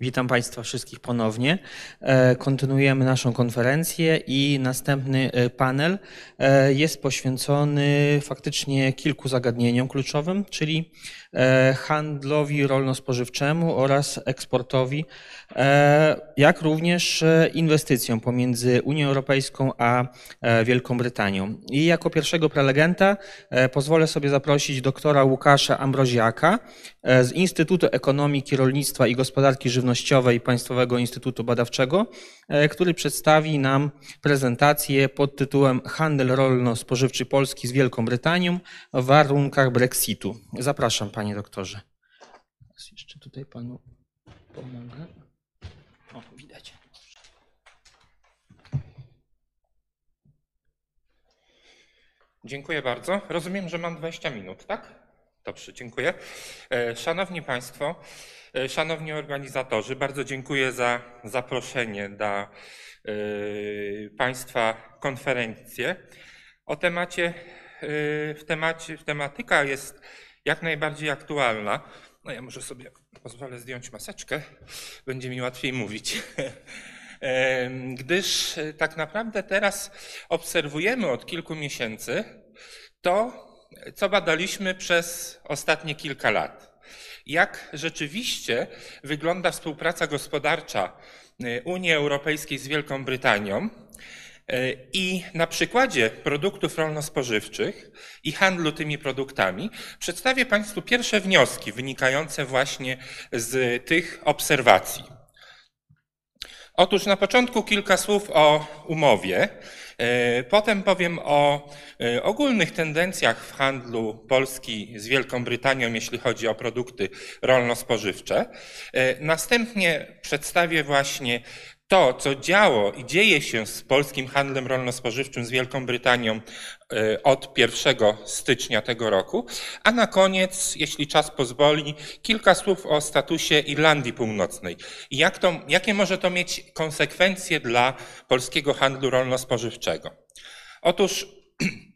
Witam Państwa wszystkich ponownie. E, kontynuujemy naszą konferencję i następny e, panel e, jest poświęcony faktycznie kilku zagadnieniom kluczowym, czyli handlowi rolno-spożywczemu oraz eksportowi, jak również inwestycjom pomiędzy Unią Europejską a Wielką Brytanią. I jako pierwszego prelegenta pozwolę sobie zaprosić doktora Łukasza Ambroziaka z Instytutu Ekonomiki, Rolnictwa i Gospodarki Żywności Żywnościowej Państwowego Instytutu Badawczego, e, który przedstawi nam prezentację pod tytułem Handel rolno-spożywczy Polski z Wielką Brytanią w warunkach Brexitu. Zapraszam, panie doktorze. Jeszcze tutaj panu pomogę. O, widać. Dziękuję bardzo. Rozumiem, że mam 20 minut, tak? Dobrze, dziękuję. E, szanowni Państwo, szanowni organizatorzy, bardzo dziękuję za zaproszenie na e, Państwa konferencję. O temacie, e, w temacie, tematyka jest jak najbardziej aktualna. No ja może sobie pozwolę zdjąć maseczkę, będzie mi łatwiej mówić. Gdyż tak naprawdę teraz obserwujemy od kilku miesięcy to, co badaliśmy przez ostatnie kilka lat jak rzeczywiście wygląda współpraca gospodarcza y, Unii Europejskiej z Wielką Brytanią. Y, I na przykładzie produktów rolno-spożywczych i handlu tymi produktami przedstawię Państwu pierwsze wnioski wynikające właśnie z tych obserwacji. Otóż na początku kilka słów o umowie. E, potem powiem o e, ogólnych tendencjach w handlu Polski z Wielką Brytanią, jeśli chodzi o produkty rolno-spożywcze. E, następnie przedstawię właśnie to, co działo i dzieje się z polskim handlem rolno-spożywczym z Wielką Brytanią e, od 1 stycznia tego roku. A na koniec, jeśli czas pozwoli, kilka słów o statusie Irlandii Północnej i jak to, jakie może to mieć konsekwencje dla polskiego handlu rolno-spożywczego. Otóż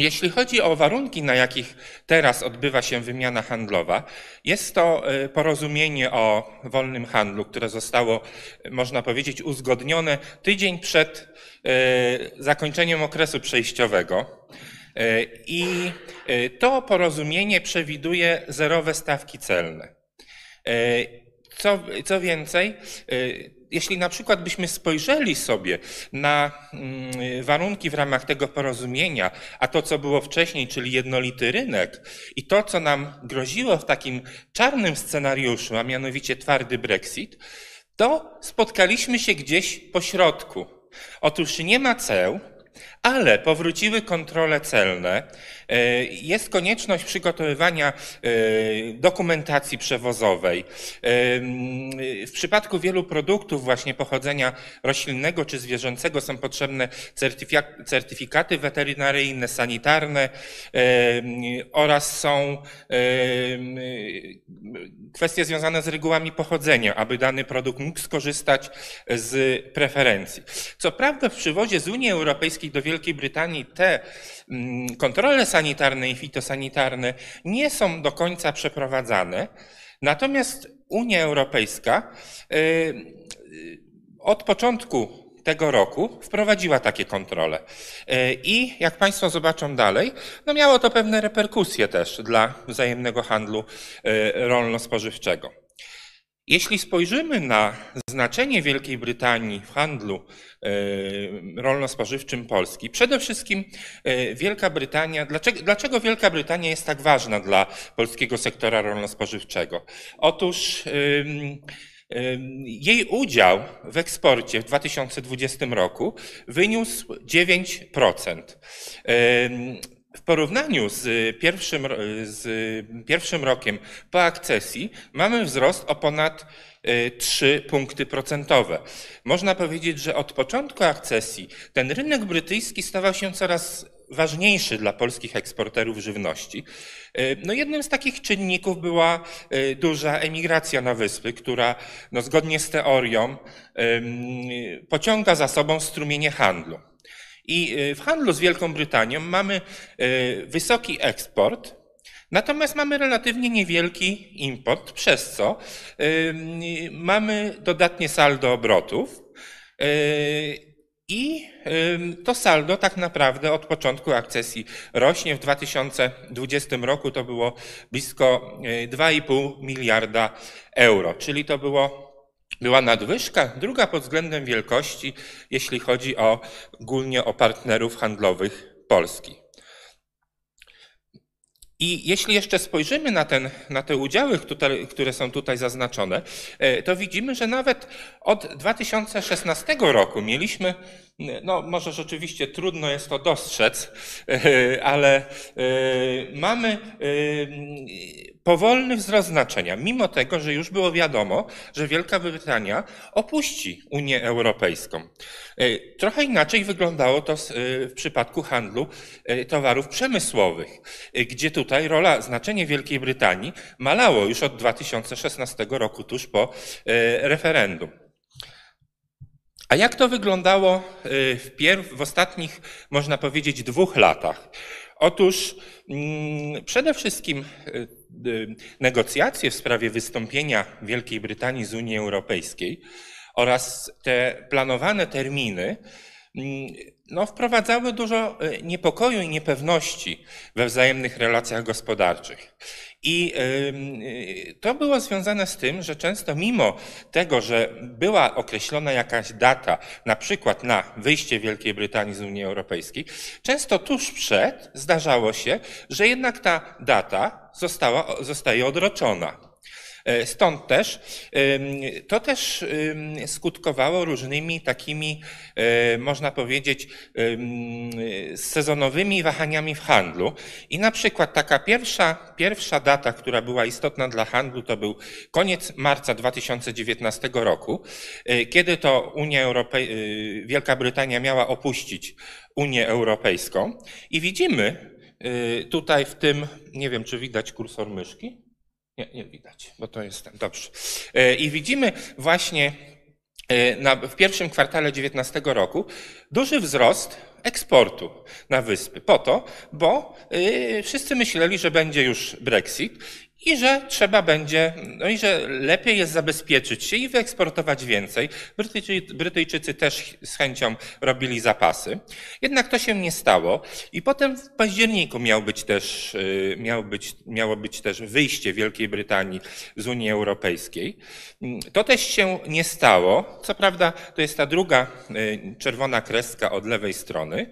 Jeśli chodzi o warunki, na jakich teraz odbywa się wymiana handlowa, jest to e, porozumienie o wolnym handlu, które zostało, można powiedzieć, uzgodnione tydzień przed e, zakończeniem okresu przejściowego. E, I to porozumienie przewiduje zerowe stawki celne. Co, co więcej, jeśli na przykład byśmy spojrzeli sobie na mm, warunki w ramach tego porozumienia, a to, co było wcześniej, czyli jednolity rynek i to, co nam groziło w takim czarnym scenariuszu, a mianowicie twardy Brexit, to spotkaliśmy się gdzieś po środku. Otóż nie ma ceł, ale powróciły kontrole celne, e, jest konieczność przygotowywania e, dokumentacji przewozowej. E, w przypadku wielu produktów właśnie pochodzenia roślinnego czy zwierzęcego są potrzebne certyfikaty weterynaryjne, sanitarne oraz są kwestie związane z regułami pochodzenia, aby dany produkt mógł skorzystać z preferencji. Co prawda w przywozie z Unii Europejskiej do Wielkiej Brytanii te mm, kontrole sanitarne i fitosanitarne nie są do końca przeprowadzane, natomiast Unia Europejska y, y, od początku tego roku wprowadziła takie kontrole. Y, I jak Państwo zobaczą dalej, no miało to pewne reperkusje też dla wzajemnego handlu rolno-spożywczego. Jeśli spojrzymy na znaczenie Wielkiej Brytanii w handlu e, rolno-spożywczym Polski, przede wszystkim e, Wielka Brytania, dlaczego, dlaczego Wielka Brytania jest tak ważna dla polskiego sektora rolno-spożywczego? Otóż jej udział w eksporcie w 2020 roku wyniósł 9%. W porównaniu z pierwszym, z pierwszym rokiem po akcesji mamy wzrost o ponad 3 e, punkty procentowe. Można powiedzieć, że od początku akcesji ten rynek brytyjski stawał się coraz ważniejszy dla polskich eksporterów żywności. No jednym z takich czynników była duża emigracja na wyspy, która no zgodnie z teorią pociąga za sobą strumienie handlu. I y, w handlu z Wielką Brytanią mamy y, wysoki eksport, Natomiast mamy relatywnie niewielki import, przez co mamy dodatnie saldo obrotów. I to saldo tak naprawdę od początku akcesji rośnie. W 2020 roku to było blisko 2,5 miliarda euro, czyli to było była nadwyżka, druga pod względem wielkości, jeśli chodzi o, ogólnie o partnerów handlowych Polski. I jeśli jeszcze spojrzymy na, ten, na te udziały, które są tutaj zaznaczone, e, to widzimy, że nawet od 2016 roku mieliśmy no, może rzeczywiście trudno jest to dostrzec, ale e, mamy e, powolny wzrost znaczenia, mimo tego, że już było wiadomo, że Wielka Brytania opuści Unię Europejską. E, trochę inaczej wyglądało to w przypadku handlu towarów przemysłowych, gdzie tutaj rola, znaczenie Wielkiej Brytanii malało już od 2016 roku, tuż po referendum. A jak to wyglądało y, w, w ostatnich, można powiedzieć, dwóch latach? Otóż mm, przede wszystkim y, y, negocjacje w sprawie wystąpienia Wielkiej Brytanii z Unii Europejskiej oraz te planowane terminy mm, no, wprowadzały dużo niepokoju i niepewności we wzajemnych relacjach gospodarczych. I to było związane z tym, że często mimo tego, że była określona jakaś data, na przykład na wyjście Wielkiej Brytanii z Unii Europejskiej, często tuż przed zdarzało się, że jednak ta data została, zostaje odroczona. E, stąd też to też skutkowało różnymi takimi, e, można powiedzieć, sezonowymi wahaniami w handlu. I na przykład taka pierwsza, pierwsza data, która była istotna dla handlu, to był koniec marca 2019 roku, e, kiedy to Unia Europej Wielka Brytania miała opuścić Unię Europejską. I widzimy tutaj w tym, nie wiem czy widać kursor myszki, nie, nie widać, bo to jest ten. Dobrze. E, I widzimy właśnie e, na, w pierwszym kwartale 2019 roku duży wzrost eksportu na wyspy. Po to, bo y, wszyscy myśleli, że będzie już Brexit i że trzeba będzie, no i że lepiej jest zabezpieczyć się i wyeksportować więcej. Brytyjczycy, Brytyjczycy też z chęcią robili zapasy. Jednak to się nie stało i potem w październiku miał być też, y, miał być, miało być też wyjście Wielkiej Brytanii z Unii Europejskiej. To też się nie stało. Co prawda to jest ta druga y, czerwona kreska od lewej strony.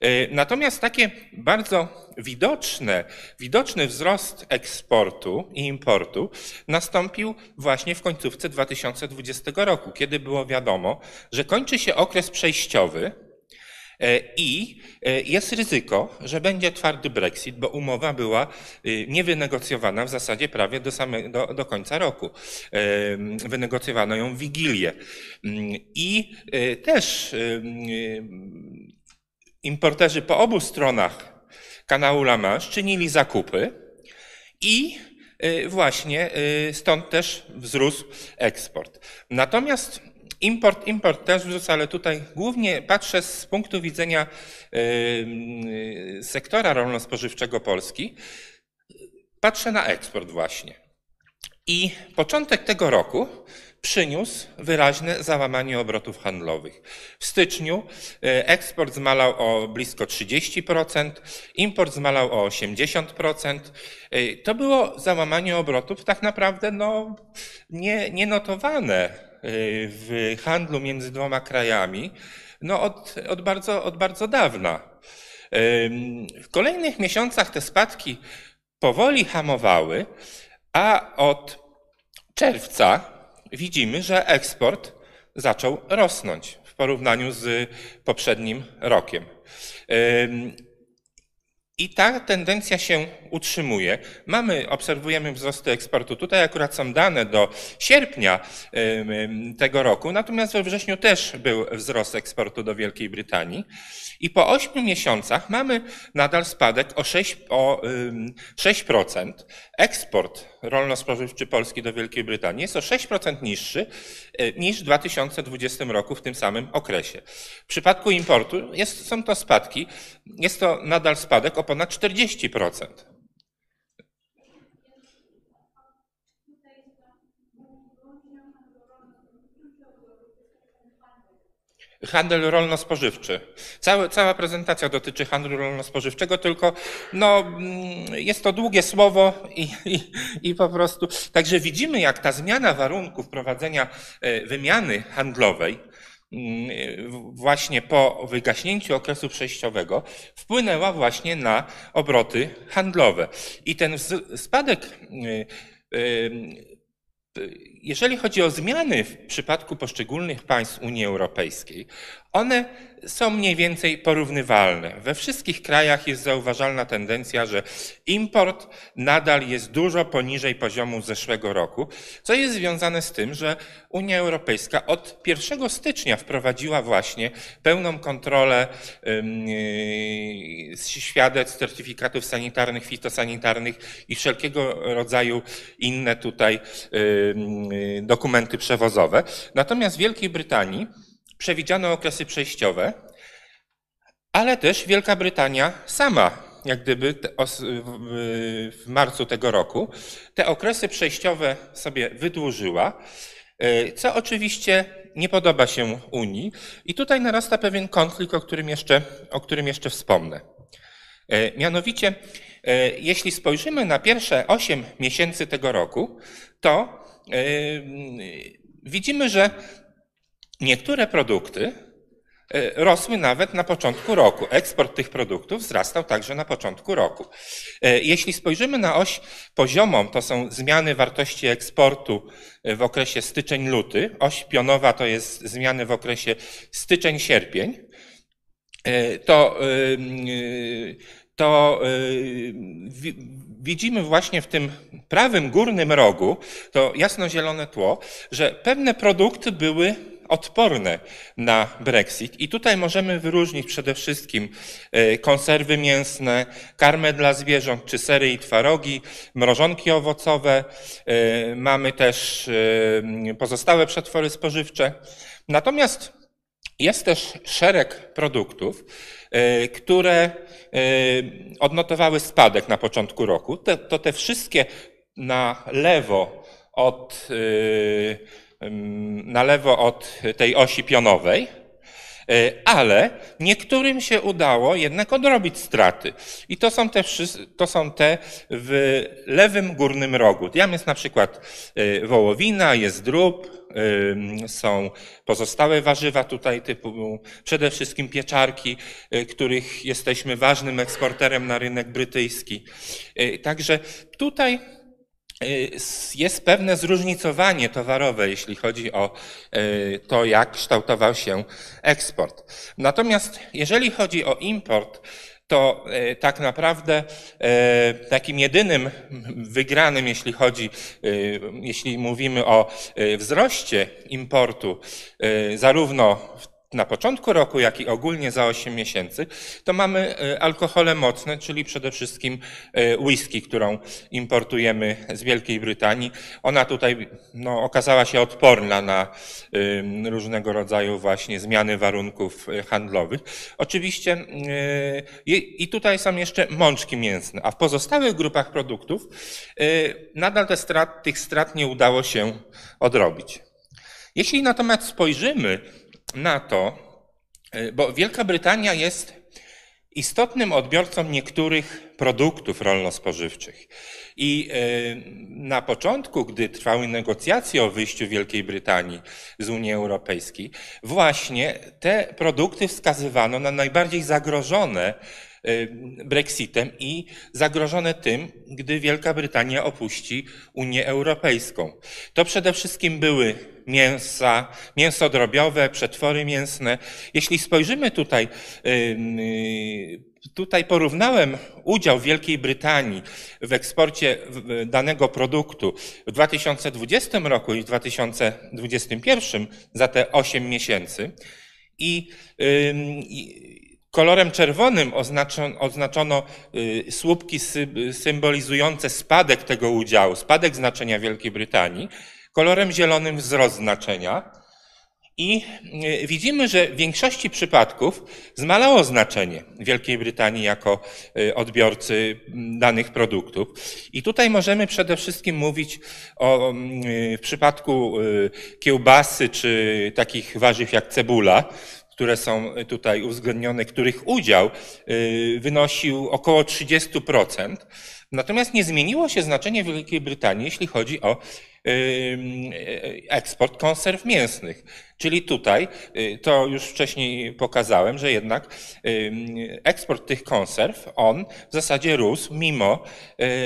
E, natomiast takie bardzo widoczne, widoczny wzrost eksportu i importu nastąpił właśnie w końcówce 2020 roku, kiedy było wiadomo, że kończy się okres przejściowy e, i e, jest ryzyko, że będzie twardy Brexit, bo umowa była niewynegocjowana w zasadzie prawie do, same, do, do końca roku. Wynegocjowano ją w Wigilię. Mm, I też importerzy po obu stronach kanału La Manche czynili zakupy i y, właśnie y, stąd też wzrósł eksport. Natomiast import, import też wzrósł, ale tutaj głównie patrzę z punktu widzenia y, sektora rolno-spożywczego Polski, patrzę na eksport właśnie. I początek tego roku przyniósł wyraźne załamanie obrotów handlowych. W styczniu e, eksport zmalał o blisko 30%, import zmalał o 80%. E, to było załamanie obrotów tak naprawdę no, nie, nienotowane e, w handlu między dwoma krajami no, od, od, bardzo, od bardzo dawna. W kolejnych miesiącach te spadki powoli hamowały, a od czerwca widzimy, że eksport zaczął rosnąć w porównaniu z poprzednim rokiem. I ta tendencja się utrzymuje. Mamy, obserwujemy wzrosty eksportu. Tutaj akurat są dane do sierpnia tego roku, natomiast we wrześniu też był wzrost eksportu do Wielkiej Brytanii. I po ośmiu miesiącach mamy nadal spadek o 6%. O 6%. Eksport rolno-spożywczy Polski do Wielkiej Brytanii jest o 6% niższy e, niż w 2020 roku w tym samym okresie. W przypadku importu jest, są to spadki, jest to nadal spadek o ponad 40%. Handel rolno-spożywczy. Cała, cała prezentacja dotyczy handlu rolno-spożywczego, tylko no, mm, jest to długie słowo i, i, i po prostu. Także widzimy, jak ta zmiana warunków prowadzenia e, wymiany handlowej mm, właśnie po wygaśnięciu okresu przejściowego wpłynęła właśnie na obroty handlowe. I ten spadek e, e, jeżeli chodzi o zmiany w przypadku poszczególnych państw Unii Europejskiej, one są mniej więcej porównywalne. We wszystkich krajach jest zauważalna tendencja, że import nadal jest dużo poniżej poziomu zeszłego roku, co jest związane z tym, że Unia Europejska od 1 stycznia wprowadziła właśnie pełną kontrolę yy, świadectw, certyfikatów sanitarnych, fitosanitarnych i wszelkiego rodzaju inne tutaj yy, dokumenty przewozowe. Natomiast w Wielkiej Brytanii przewidziano okresy przejściowe, ale też Wielka Brytania sama, jak gdyby w marcu tego roku, te okresy przejściowe sobie wydłużyła, e, co oczywiście nie podoba się Unii. I tutaj narasta pewien konflikt, o którym jeszcze, o którym jeszcze wspomnę. E, mianowicie, jeśli spojrzymy na pierwsze 8 miesięcy tego roku, to widzimy, że Niektóre produkty e, rosły nawet na początku roku. Eksport tych produktów wzrastał także na początku roku. E, jeśli spojrzymy na oś poziomą, to są zmiany wartości eksportu e, w okresie styczeń-luty. Oś pionowa to jest zmiany w okresie styczeń-sierpień. To, to widzimy właśnie w tym prawym górnym rogu, to jasnozielone tło, że pewne produkty były odporne na Brexit. I tutaj możemy wyróżnić przede wszystkim e, konserwy mięsne, karmę dla zwierząt, czy sery i twarogi, mrożonki owocowe. E, mamy też e, pozostałe przetwory spożywcze. Natomiast jest też szereg produktów, które odnotowały spadek na początku roku. to te wszystkie na lewo od na lewo od tej osi pionowej, e, ale niektórym się udało jednak odrobić straty. I to są te, to są te w lewym górnym rogu. Tam jest na przykład e, wołowina, jest drób, są pozostałe warzywa tutaj typu przede wszystkim pieczarki, e, których jesteśmy ważnym eksporterem na rynek brytyjski. Także tutaj Y, jest pewne zróżnicowanie towarowe, jeśli chodzi o y, to, jak kształtował się eksport. Natomiast jeżeli chodzi o import, to y, tak naprawdę takim jedynym wygranym, jeśli chodzi, jeśli mówimy o wzroście importu, zarówno w na początku roku, jak i ogólnie za 8 miesięcy, to mamy e, alkohole mocne, czyli przede wszystkim e, whisky, którą importujemy z Wielkiej Brytanii. Ona tutaj no, okazała się odporna na różnego rodzaju właśnie zmiany warunków e, handlowych. Oczywiście i tutaj są jeszcze mączki mięsne, a w pozostałych grupach produktów nadal te strat, tych strat nie udało się odrobić. Jeśli natomiast spojrzymy na to, e, bo Wielka Brytania jest istotnym odbiorcą niektórych produktów rolno-spożywczych. I e, na początku, gdy trwały negocjacje o wyjściu Wielkiej Brytanii z Unii Europejskiej, właśnie te produkty wskazywano na najbardziej zagrożone Brexitem i zagrożone tym, gdy Wielka Brytania opuści Unię Europejską. To przede wszystkim były mięsa, mięso drobiowe, przetwory mięsne. Jeśli spojrzymy tutaj, y, y, tutaj porównałem udział Wielkiej Brytanii w eksporcie danego produktu w 2020 roku i w 2021 za te 8 miesięcy i Kolorem czerwonym oznaczono, oznaczono y, słupki symbolizujące spadek tego udziału, spadek znaczenia Wielkiej Brytanii. Kolorem zielonym wzrost znaczenia. I y, widzimy, że w większości przypadków zmalało znaczenie Wielkiej Brytanii jako y, odbiorcy danych produktów. I tutaj możemy przede wszystkim mówić o, w przypadku kiełbasy czy takich warzyw jak cebula, które są tutaj uwzględnione, których udział wynosił około 30%. Natomiast nie zmieniło się znaczenie Wielkiej Brytanii, jeśli chodzi o eksport konserw mięsnych. Czyli tutaj, y, to już wcześniej pokazałem, że jednak eksport tych konserw, on w zasadzie rósł mimo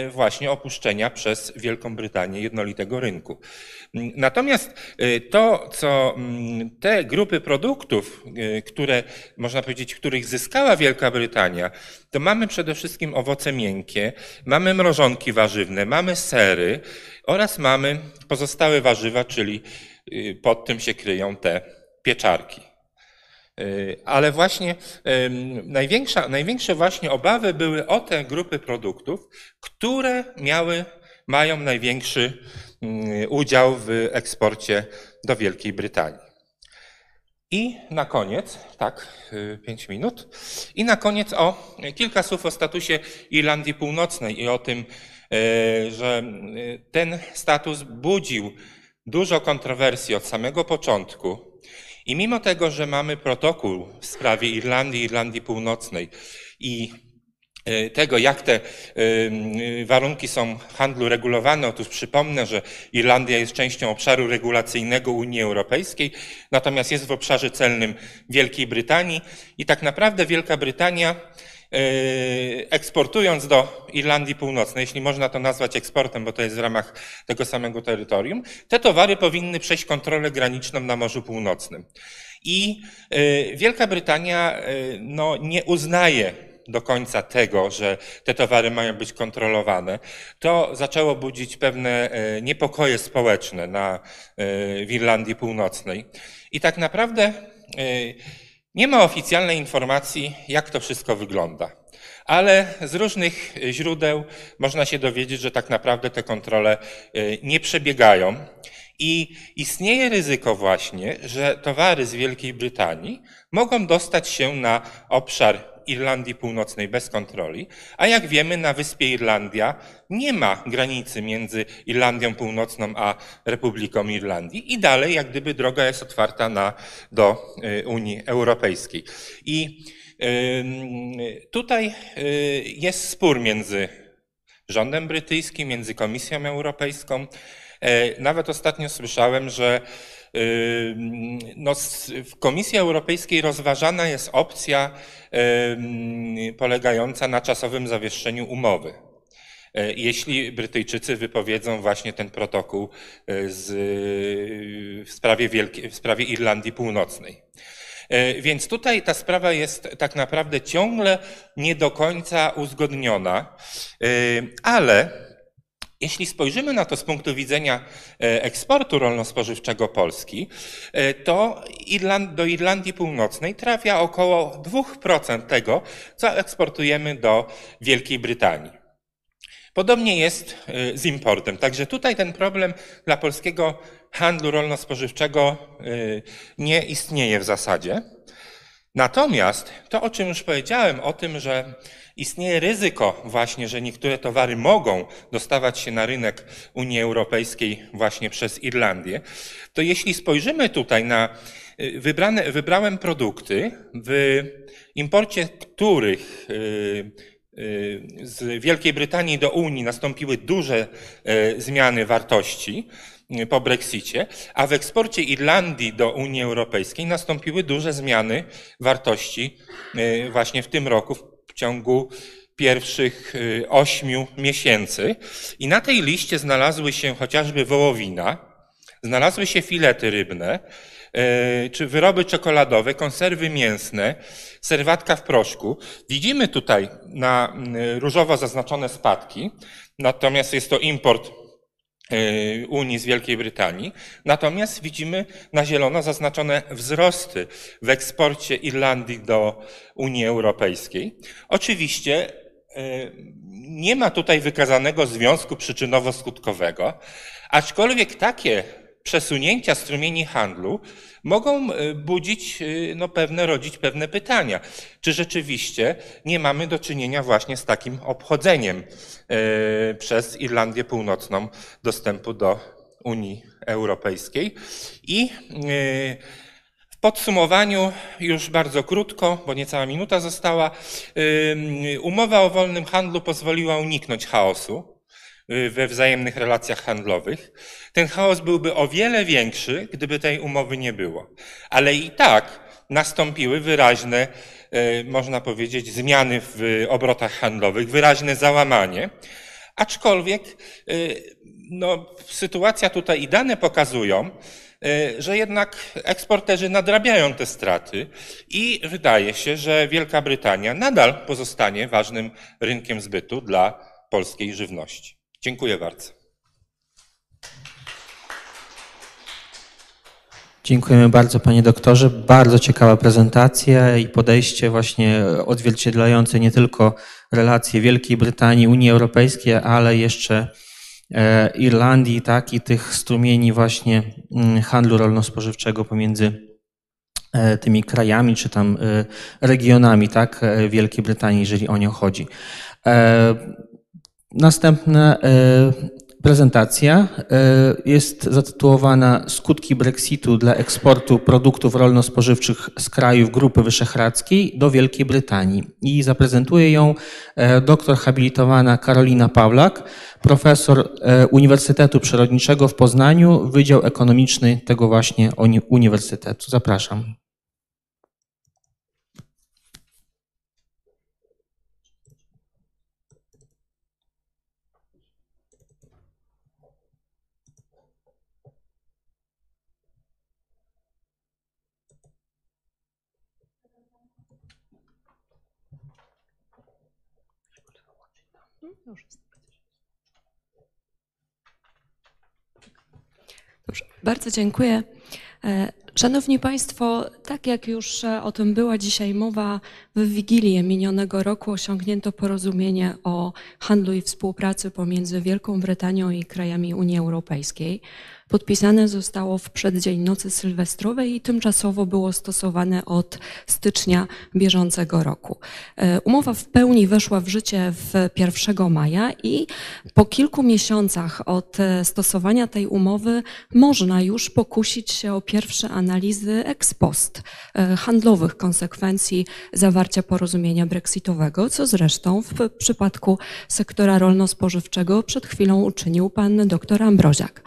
y, właśnie opuszczenia przez Wielką Brytanię jednolitego rynku. Natomiast y, to, co te grupy produktów, które można powiedzieć, których zyskała Wielka Brytania, to mamy przede wszystkim owoce miękkie, mamy mrożonki warzywne, mamy sery oraz mamy pozostałe warzywa, czyli Y, pod tym się kryją te pieczarki. Y, ale właśnie największa, największe właśnie obawy były o te grupy produktów, które miały, mają największy mm, udział w eksporcie do Wielkiej Brytanii. I na koniec, tak, y, pięć minut, i na koniec o kilka słów o statusie Irlandii Północnej i o tym, że ten status budził dużo kontrowersji od samego początku. I mimo tego, że mamy protokół w sprawie Irlandii, Irlandii Północnej i e, tego, jak te e, warunki są handlu regulowane. Otóż przypomnę, że Irlandia jest częścią obszaru regulacyjnego Unii Europejskiej, natomiast jest w obszarze celnym Wielkiej Brytanii i tak naprawdę Wielka Brytania eksportując do Irlandii Północnej, jeśli można to nazwać eksportem, bo to jest w ramach tego samego terytorium, te towary powinny przejść kontrolę graniczną na Morzu Północnym. I yy, Wielka Brytania yy, no, nie uznaje do końca tego, że te towary mają być kontrolowane, to zaczęło budzić pewne niepokoje społeczne na, w Irlandii Północnej. I tak naprawdę nie ma oficjalnej informacji, jak to wszystko wygląda, ale z różnych źródeł można się dowiedzieć, że tak naprawdę te kontrole y, nie przebiegają i istnieje ryzyko właśnie, że towary z Wielkiej Brytanii mogą dostać się na obszar Irlandii Północnej bez kontroli, a jak wiemy na wyspie Irlandia nie ma granicy między Irlandią Północną a Republiką Irlandii i dalej jak gdyby droga jest otwarta na, do y, Unii Europejskiej. I tutaj y, jest spór między rządem brytyjskim, między Komisją Europejską. E, nawet ostatnio słyszałem, że no, w Komisji Europejskiej rozważana jest opcja polegająca na czasowym zawieszeniu umowy. E, jeśli Brytyjczycy wypowiedzą właśnie ten protokół e, z, w, sprawie w sprawie Irlandii Północnej. E, więc tutaj ta sprawa jest tak naprawdę ciągle nie do końca uzgodniona, ale jeśli spojrzymy na to z punktu widzenia e, eksportu rolno-spożywczego Polski, e, to do Irlandii Północnej trafia około 2% tego, co eksportujemy do Wielkiej Brytanii. Podobnie jest e, z importem. Także tutaj ten problem dla polskiego handlu rolno-spożywczego nie istnieje w zasadzie. Natomiast to, o czym już powiedziałem, o tym, że istnieje ryzyko właśnie, że niektóre towary mogą dostawać się na rynek Unii Europejskiej właśnie przez Irlandię, to jeśli spojrzymy tutaj na y, wybrane, wybrałem produkty, w imporcie których y, y, z Wielkiej Brytanii do Unii nastąpiły duże zmiany wartości, po Brexicie, a w eksporcie Irlandii do Unii Europejskiej nastąpiły duże zmiany wartości właśnie w tym roku, w ciągu pierwszych y, ośmiu miesięcy. I na tej liście znalazły się chociażby wołowina, znalazły się filety rybne, y, czy wyroby czekoladowe, konserwy mięsne, serwatka w proszku. Widzimy tutaj na y, różowo zaznaczone spadki, natomiast jest to import Unii z Wielkiej Brytanii. Natomiast widzimy na zielono zaznaczone wzrosty w eksporcie Irlandii do Unii Europejskiej. Oczywiście e, nie ma tutaj wykazanego związku przyczynowo-skutkowego, aczkolwiek takie przesunięcia strumieni handlu mogą e, budzić, e, no pewne, rodzić pewne pytania. Czy rzeczywiście nie mamy do czynienia właśnie z takim obchodzeniem e, przez Irlandię Północną dostępu do Unii Europejskiej? I podsumowaniu, już bardzo krótko, bo niecała minuta została, umowa o wolnym handlu pozwoliła uniknąć chaosu we wzajemnych relacjach handlowych. Ten chaos byłby o wiele większy, gdyby tej umowy nie było. Ale i tak nastąpiły wyraźne, y, można powiedzieć, zmiany w obrotach handlowych, wyraźne załamanie. Aczkolwiek y, no, sytuacja tutaj i dane pokazują, że jednak eksporterzy nadrabiają te straty i wydaje się, że Wielka Brytania nadal pozostanie ważnym rynkiem zbytu dla polskiej żywności. Dziękuję bardzo. Dziękujemy bardzo panie doktorze. Bardzo ciekawa prezentacja i podejście właśnie odzwierciedlające nie tylko relacje Wielkiej Brytanii, Unii Europejskiej, ale jeszcze E, Irlandii, tak, i tych strumieni właśnie mm, handlu rolno-spożywczego pomiędzy e, tymi krajami czy tam e, regionami, tak, Wielkiej Brytanii, jeżeli o nią chodzi. Następne Prezentacja e, jest zatytułowana Skutki Brexitu dla eksportu produktów rolno-spożywczych z krajów Grupy Wyszehradzkiej do Wielkiej Brytanii. I zaprezentuje ją e, doktor habilitowana Karolina Pawlak, profesor e, Uniwersytetu Przyrodniczego w Poznaniu, Wydział Ekonomiczny tego właśnie Uniwersytetu. Zapraszam. Bardzo dziękuję. E, szanowni Państwo, tak jak już e, o tym była dzisiaj mowa, w Wigilię minionego roku osiągnięto porozumienie o handlu i współpracy pomiędzy Wielką Brytanią i krajami Unii Europejskiej podpisane zostało w przeddzień nocy sylwestrowej i tymczasowo było stosowane od stycznia bieżącego roku. E, umowa w pełni weszła w życie w 1 maja i po kilku miesiącach od e, stosowania tej umowy można już pokusić się o pierwsze analizy ex post e, handlowych konsekwencji zawarcia porozumienia brexitowego, co zresztą w przypadku sektora rolno-spożywczego przed chwilą uczynił pan dr Ambroziak.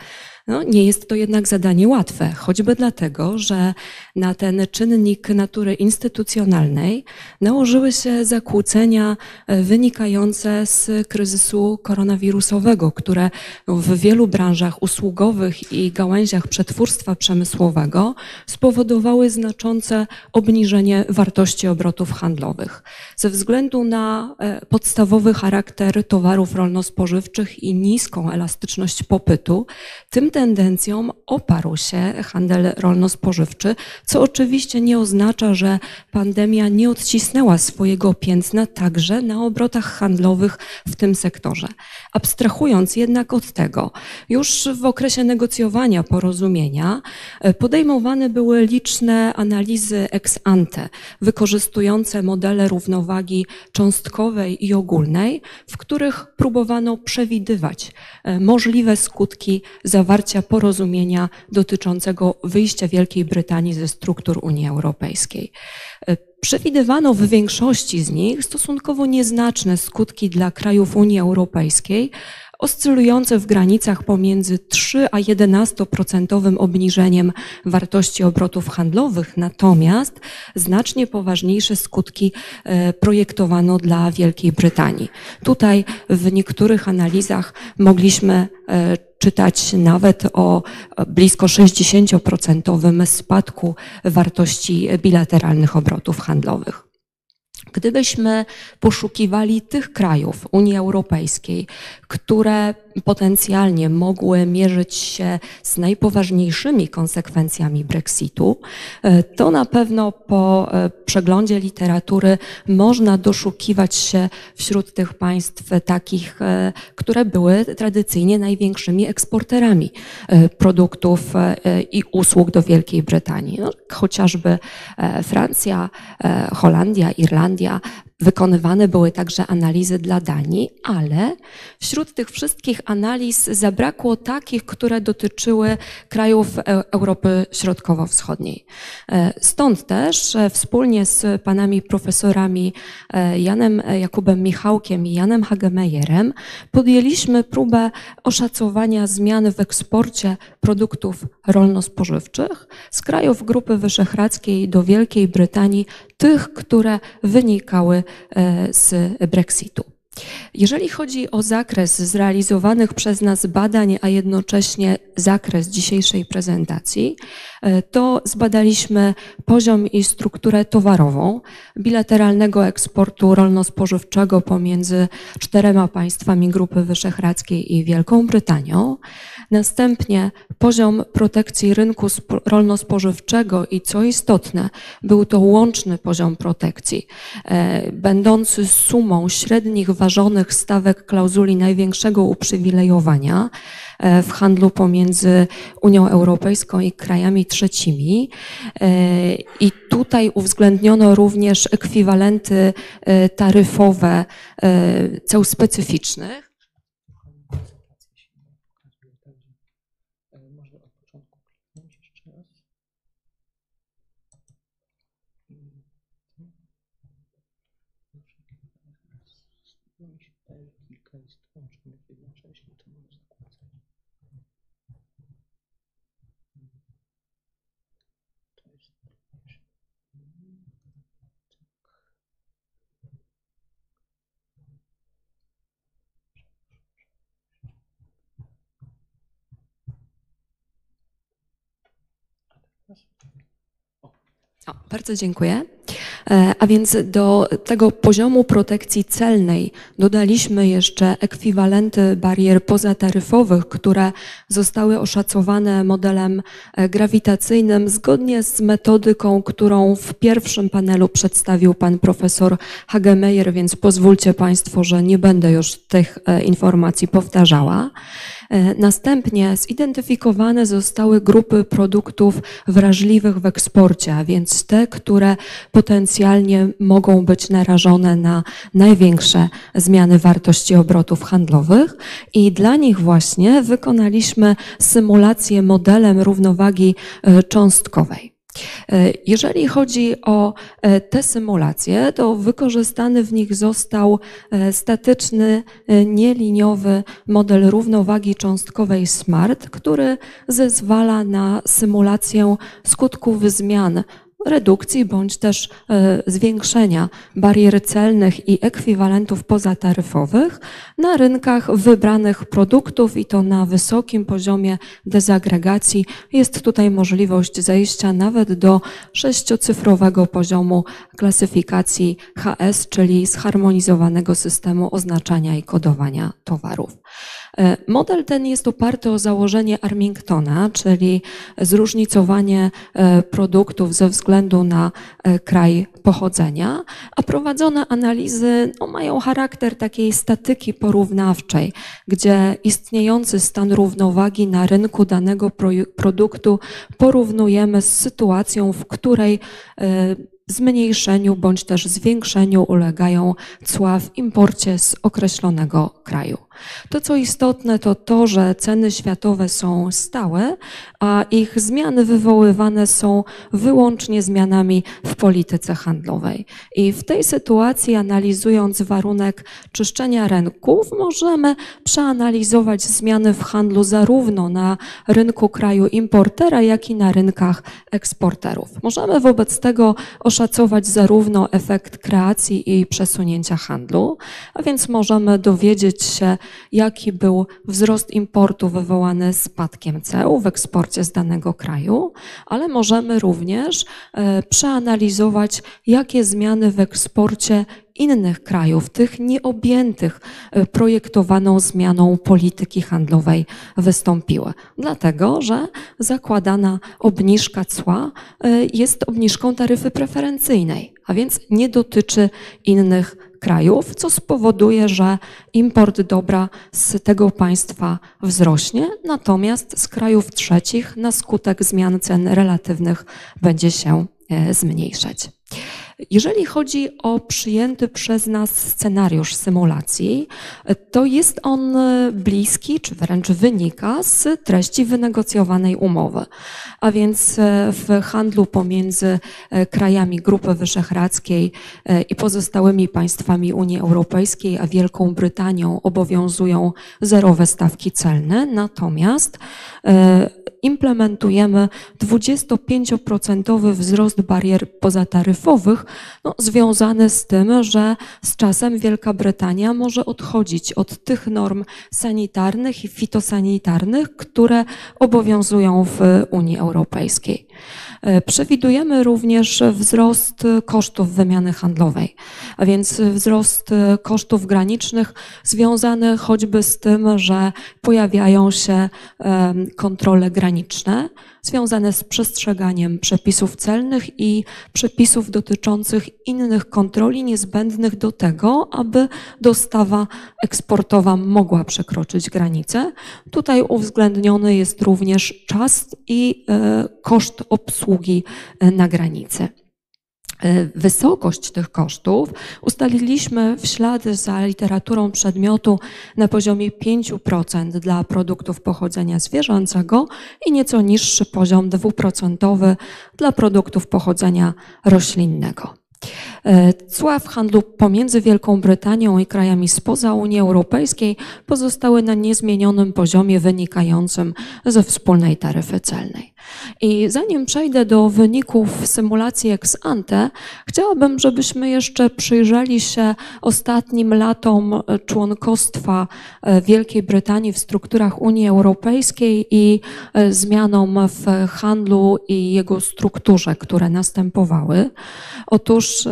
No, nie jest to jednak zadanie łatwe, choćby dlatego, że na ten czynnik natury instytucjonalnej nałożyły się zakłócenia e, wynikające z kryzysu koronawirusowego, które w wielu branżach usługowych i gałęziach przetwórstwa przemysłowego spowodowały znaczące obniżenie wartości obrotów handlowych. Ze względu na e, podstawowy charakter towarów rolno-spożywczych i niską elastyczność popytu, tym tendencjom oparł się handel rolno-spożywczy, co oczywiście nie oznacza, że pandemia nie odcisnęła swojego piętna także na obrotach handlowych w tym sektorze. Abstrahując jednak od tego, już w okresie negocjowania porozumienia e, podejmowane były liczne analizy ex ante, wykorzystujące modele równowagi cząstkowej i ogólnej, w których próbowano przewidywać e, możliwe skutki zawarcia porozumienia dotyczącego wyjścia Wielkiej Brytanii ze struktur Unii Europejskiej. E, przewidywano w większości z nich stosunkowo nieznaczne skutki dla krajów Unii Europejskiej, oscylujące w granicach pomiędzy 3 a 11% obniżeniem wartości obrotów handlowych, natomiast znacznie poważniejsze skutki e, projektowano dla Wielkiej Brytanii. Tutaj w niektórych analizach mogliśmy e, czytać nawet o blisko 60% spadku wartości bilateralnych obrotów handlowych. Gdybyśmy poszukiwali tych krajów Unii Europejskiej, które potencjalnie mogły mierzyć się z najpoważniejszymi konsekwencjami Brexitu, e, to na pewno po e, przeglądzie literatury można doszukiwać się wśród tych państw takich, e, które były tradycyjnie największymi eksporterami produktów i usług do Wielkiej Brytanii. No, chociażby Francja, Holandia, Irlandia, Wykonywane były także analizy dla Danii, ale wśród tych wszystkich analiz zabrakło takich, które dotyczyły krajów e, Europy Środkowo-Wschodniej. E, stąd też e, wspólnie z panami profesorami Janem Jakubem Michałkiem i Janem Hagemejerem podjęliśmy próbę oszacowania zmian w eksporcie produktów rolno-spożywczych z krajów Grupy Wyszehradzkiej do Wielkiej Brytanii, tych, które wynikały e, z Brexitu. Jeżeli chodzi o zakres zrealizowanych przez nas badań, a jednocześnie zakres dzisiejszej prezentacji, e, to zbadaliśmy poziom i strukturę towarową bilateralnego eksportu rolno-spożywczego pomiędzy czterema państwami Grupy Wyszehradzkiej i Wielką Brytanią. Następnie poziom protekcji rynku rolno-spożywczego i co istotne, był to łączny poziom protekcji, e, będący sumą średnich ważonych stawek klauzuli największego uprzywilejowania e, w handlu pomiędzy Unią Europejską i krajami trzecimi. E, I tutaj uwzględniono również ekwiwalenty taryfowe ceł specyficznych. O, bardzo dziękuję. E, a więc do tego poziomu protekcji celnej dodaliśmy jeszcze ekwiwalenty barier pozataryfowych, które zostały oszacowane modelem e, grawitacyjnym zgodnie z metodyką, którą w pierwszym panelu przedstawił pan profesor Hagemeyer, więc pozwólcie Państwo, że nie będę już tych e, informacji powtarzała. Następnie zidentyfikowane zostały grupy produktów wrażliwych w eksporcie, a więc te, które potencjalnie mogą być narażone na największe zmiany wartości obrotów handlowych i dla nich właśnie wykonaliśmy symulację modelem równowagi e, cząstkowej. E, jeżeli chodzi o e, te symulacje, to wykorzystany w nich został statyczny, nieliniowy model równowagi cząstkowej SMART, który zezwala na symulację skutków zmian redukcji bądź też e, zwiększenia barier celnych i ekwiwalentów pozataryfowych na rynkach wybranych produktów i to na wysokim poziomie dezagregacji. Jest tutaj możliwość zejścia nawet do sześciocyfrowego poziomu klasyfikacji HS, czyli zharmonizowanego systemu oznaczania i kodowania towarów. E, model ten jest oparty o założenie Armingtona, czyli zróżnicowanie e, produktów ze względu na e, kraj pochodzenia, a prowadzone analizy no, mają charakter takiej statyki porównawczej, gdzie istniejący stan równowagi na rynku danego produktu porównujemy z sytuacją, w której zmniejszeniu bądź też zwiększeniu ulegają cła w imporcie z określonego kraju. To, co istotne, to to, że ceny światowe są stałe, a ich zmiany wywoływane są wyłącznie zmianami w polityce handlowej. I w tej sytuacji, analizując warunek czyszczenia rynków, możemy przeanalizować zmiany w handlu zarówno na rynku kraju importera, jak i na rynkach eksporterów. Możemy wobec tego oszacować zarówno efekt kreacji i przesunięcia handlu, a więc możemy dowiedzieć się, jaki był wzrost importu wywołany spadkiem ceł w eksporcie z danego kraju, ale możemy również e, przeanalizować, jakie zmiany w eksporcie innych krajów, tych nieobjętych e, projektowaną zmianą polityki handlowej wystąpiły. Dlatego, że zakładana obniżka cła e, jest obniżką taryfy preferencyjnej, a więc nie dotyczy innych krajów, co spowoduje, że import dobra z tego państwa wzrośnie, natomiast z krajów trzecich na skutek zmian cen relatywnych będzie się e, zmniejszać. Jeżeli chodzi o przyjęty przez nas scenariusz symulacji, to jest on bliski, czy wręcz wynika z treści wynegocjowanej umowy. A więc w handlu pomiędzy krajami Grupy Wyszehradzkiej i pozostałymi państwami Unii Europejskiej, a Wielką Brytanią obowiązują zerowe stawki celne, natomiast implementujemy 25% wzrost barier pozataryfowych, no, związany z tym, że z czasem Wielka Brytania może odchodzić od tych norm sanitarnych i fitosanitarnych, które obowiązują w Unii Europejskiej. E, przewidujemy również wzrost kosztów wymiany handlowej, a więc wzrost kosztów granicznych związany choćby z tym, że pojawiają się kontrole graniczne związane z przestrzeganiem przepisów celnych i przepisów dotyczących innych kontroli niezbędnych do tego, aby dostawa eksportowa mogła przekroczyć granicę. Tutaj uwzględniony jest również czas i e, koszt obsługi e, na granicy. E, wysokość tych kosztów ustaliliśmy w ślad za literaturą przedmiotu na poziomie 5% dla produktów pochodzenia zwierzęcego i nieco niższy poziom 2% dla produktów pochodzenia roślinnego. E, cła w handlu pomiędzy Wielką Brytanią i krajami spoza Unii Europejskiej pozostały na niezmienionym poziomie wynikającym ze wspólnej taryfy celnej. I zanim przejdę do wyników symulacji ex ante, chciałabym, żebyśmy jeszcze przyjrzeli się ostatnim latom członkostwa e, Wielkiej Brytanii w strukturach Unii Europejskiej i e, zmianom w handlu i jego strukturze, które następowały. Otóż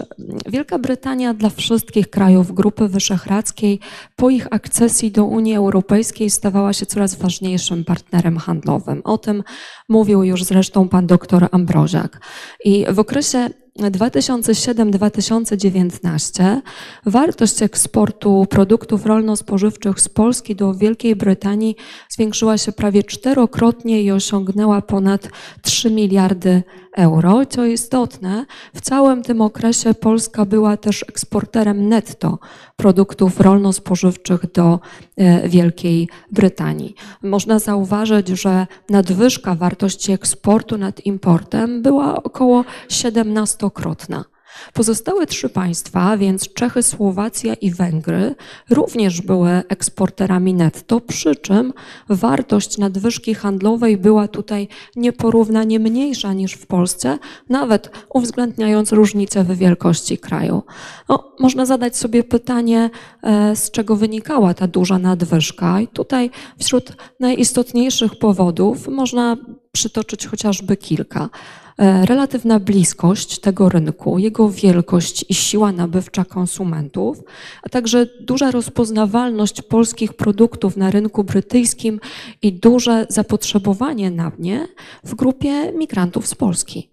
Wielka Brytania dla wszystkich krajów Grupy Wyszehradzkiej po ich akcesji do Unii Europejskiej stawała się coraz ważniejszym partnerem handlowym. O tym mówił już zresztą pan doktor Ambroziak. I w okresie 2007-2019 wartość eksportu produktów rolno-spożywczych z Polski do Wielkiej Brytanii zwiększyła się prawie czterokrotnie i osiągnęła ponad 3 miliardy euro. Co istotne, w całym tym okresie Polska była też eksporterem netto produktów rolno-spożywczych do e, Wielkiej Brytanii. Można zauważyć, że nadwyżka wartości eksportu nad importem była około 17-krotna. Pozostałe trzy państwa, więc Czechy, Słowacja i Węgry, również były eksporterami netto, przy czym wartość nadwyżki handlowej była tutaj nieporównanie mniejsza niż w Polsce, nawet uwzględniając różnice w wielkości kraju. No, można zadać sobie pytanie, e, z czego wynikała ta duża nadwyżka. I tutaj wśród najistotniejszych powodów można przytoczyć chociażby kilka. E, relatywna bliskość tego rynku, jego wielkość i siła nabywcza konsumentów, a także duża rozpoznawalność polskich produktów na rynku brytyjskim i duże zapotrzebowanie na mnie w grupie migrantów z Polski.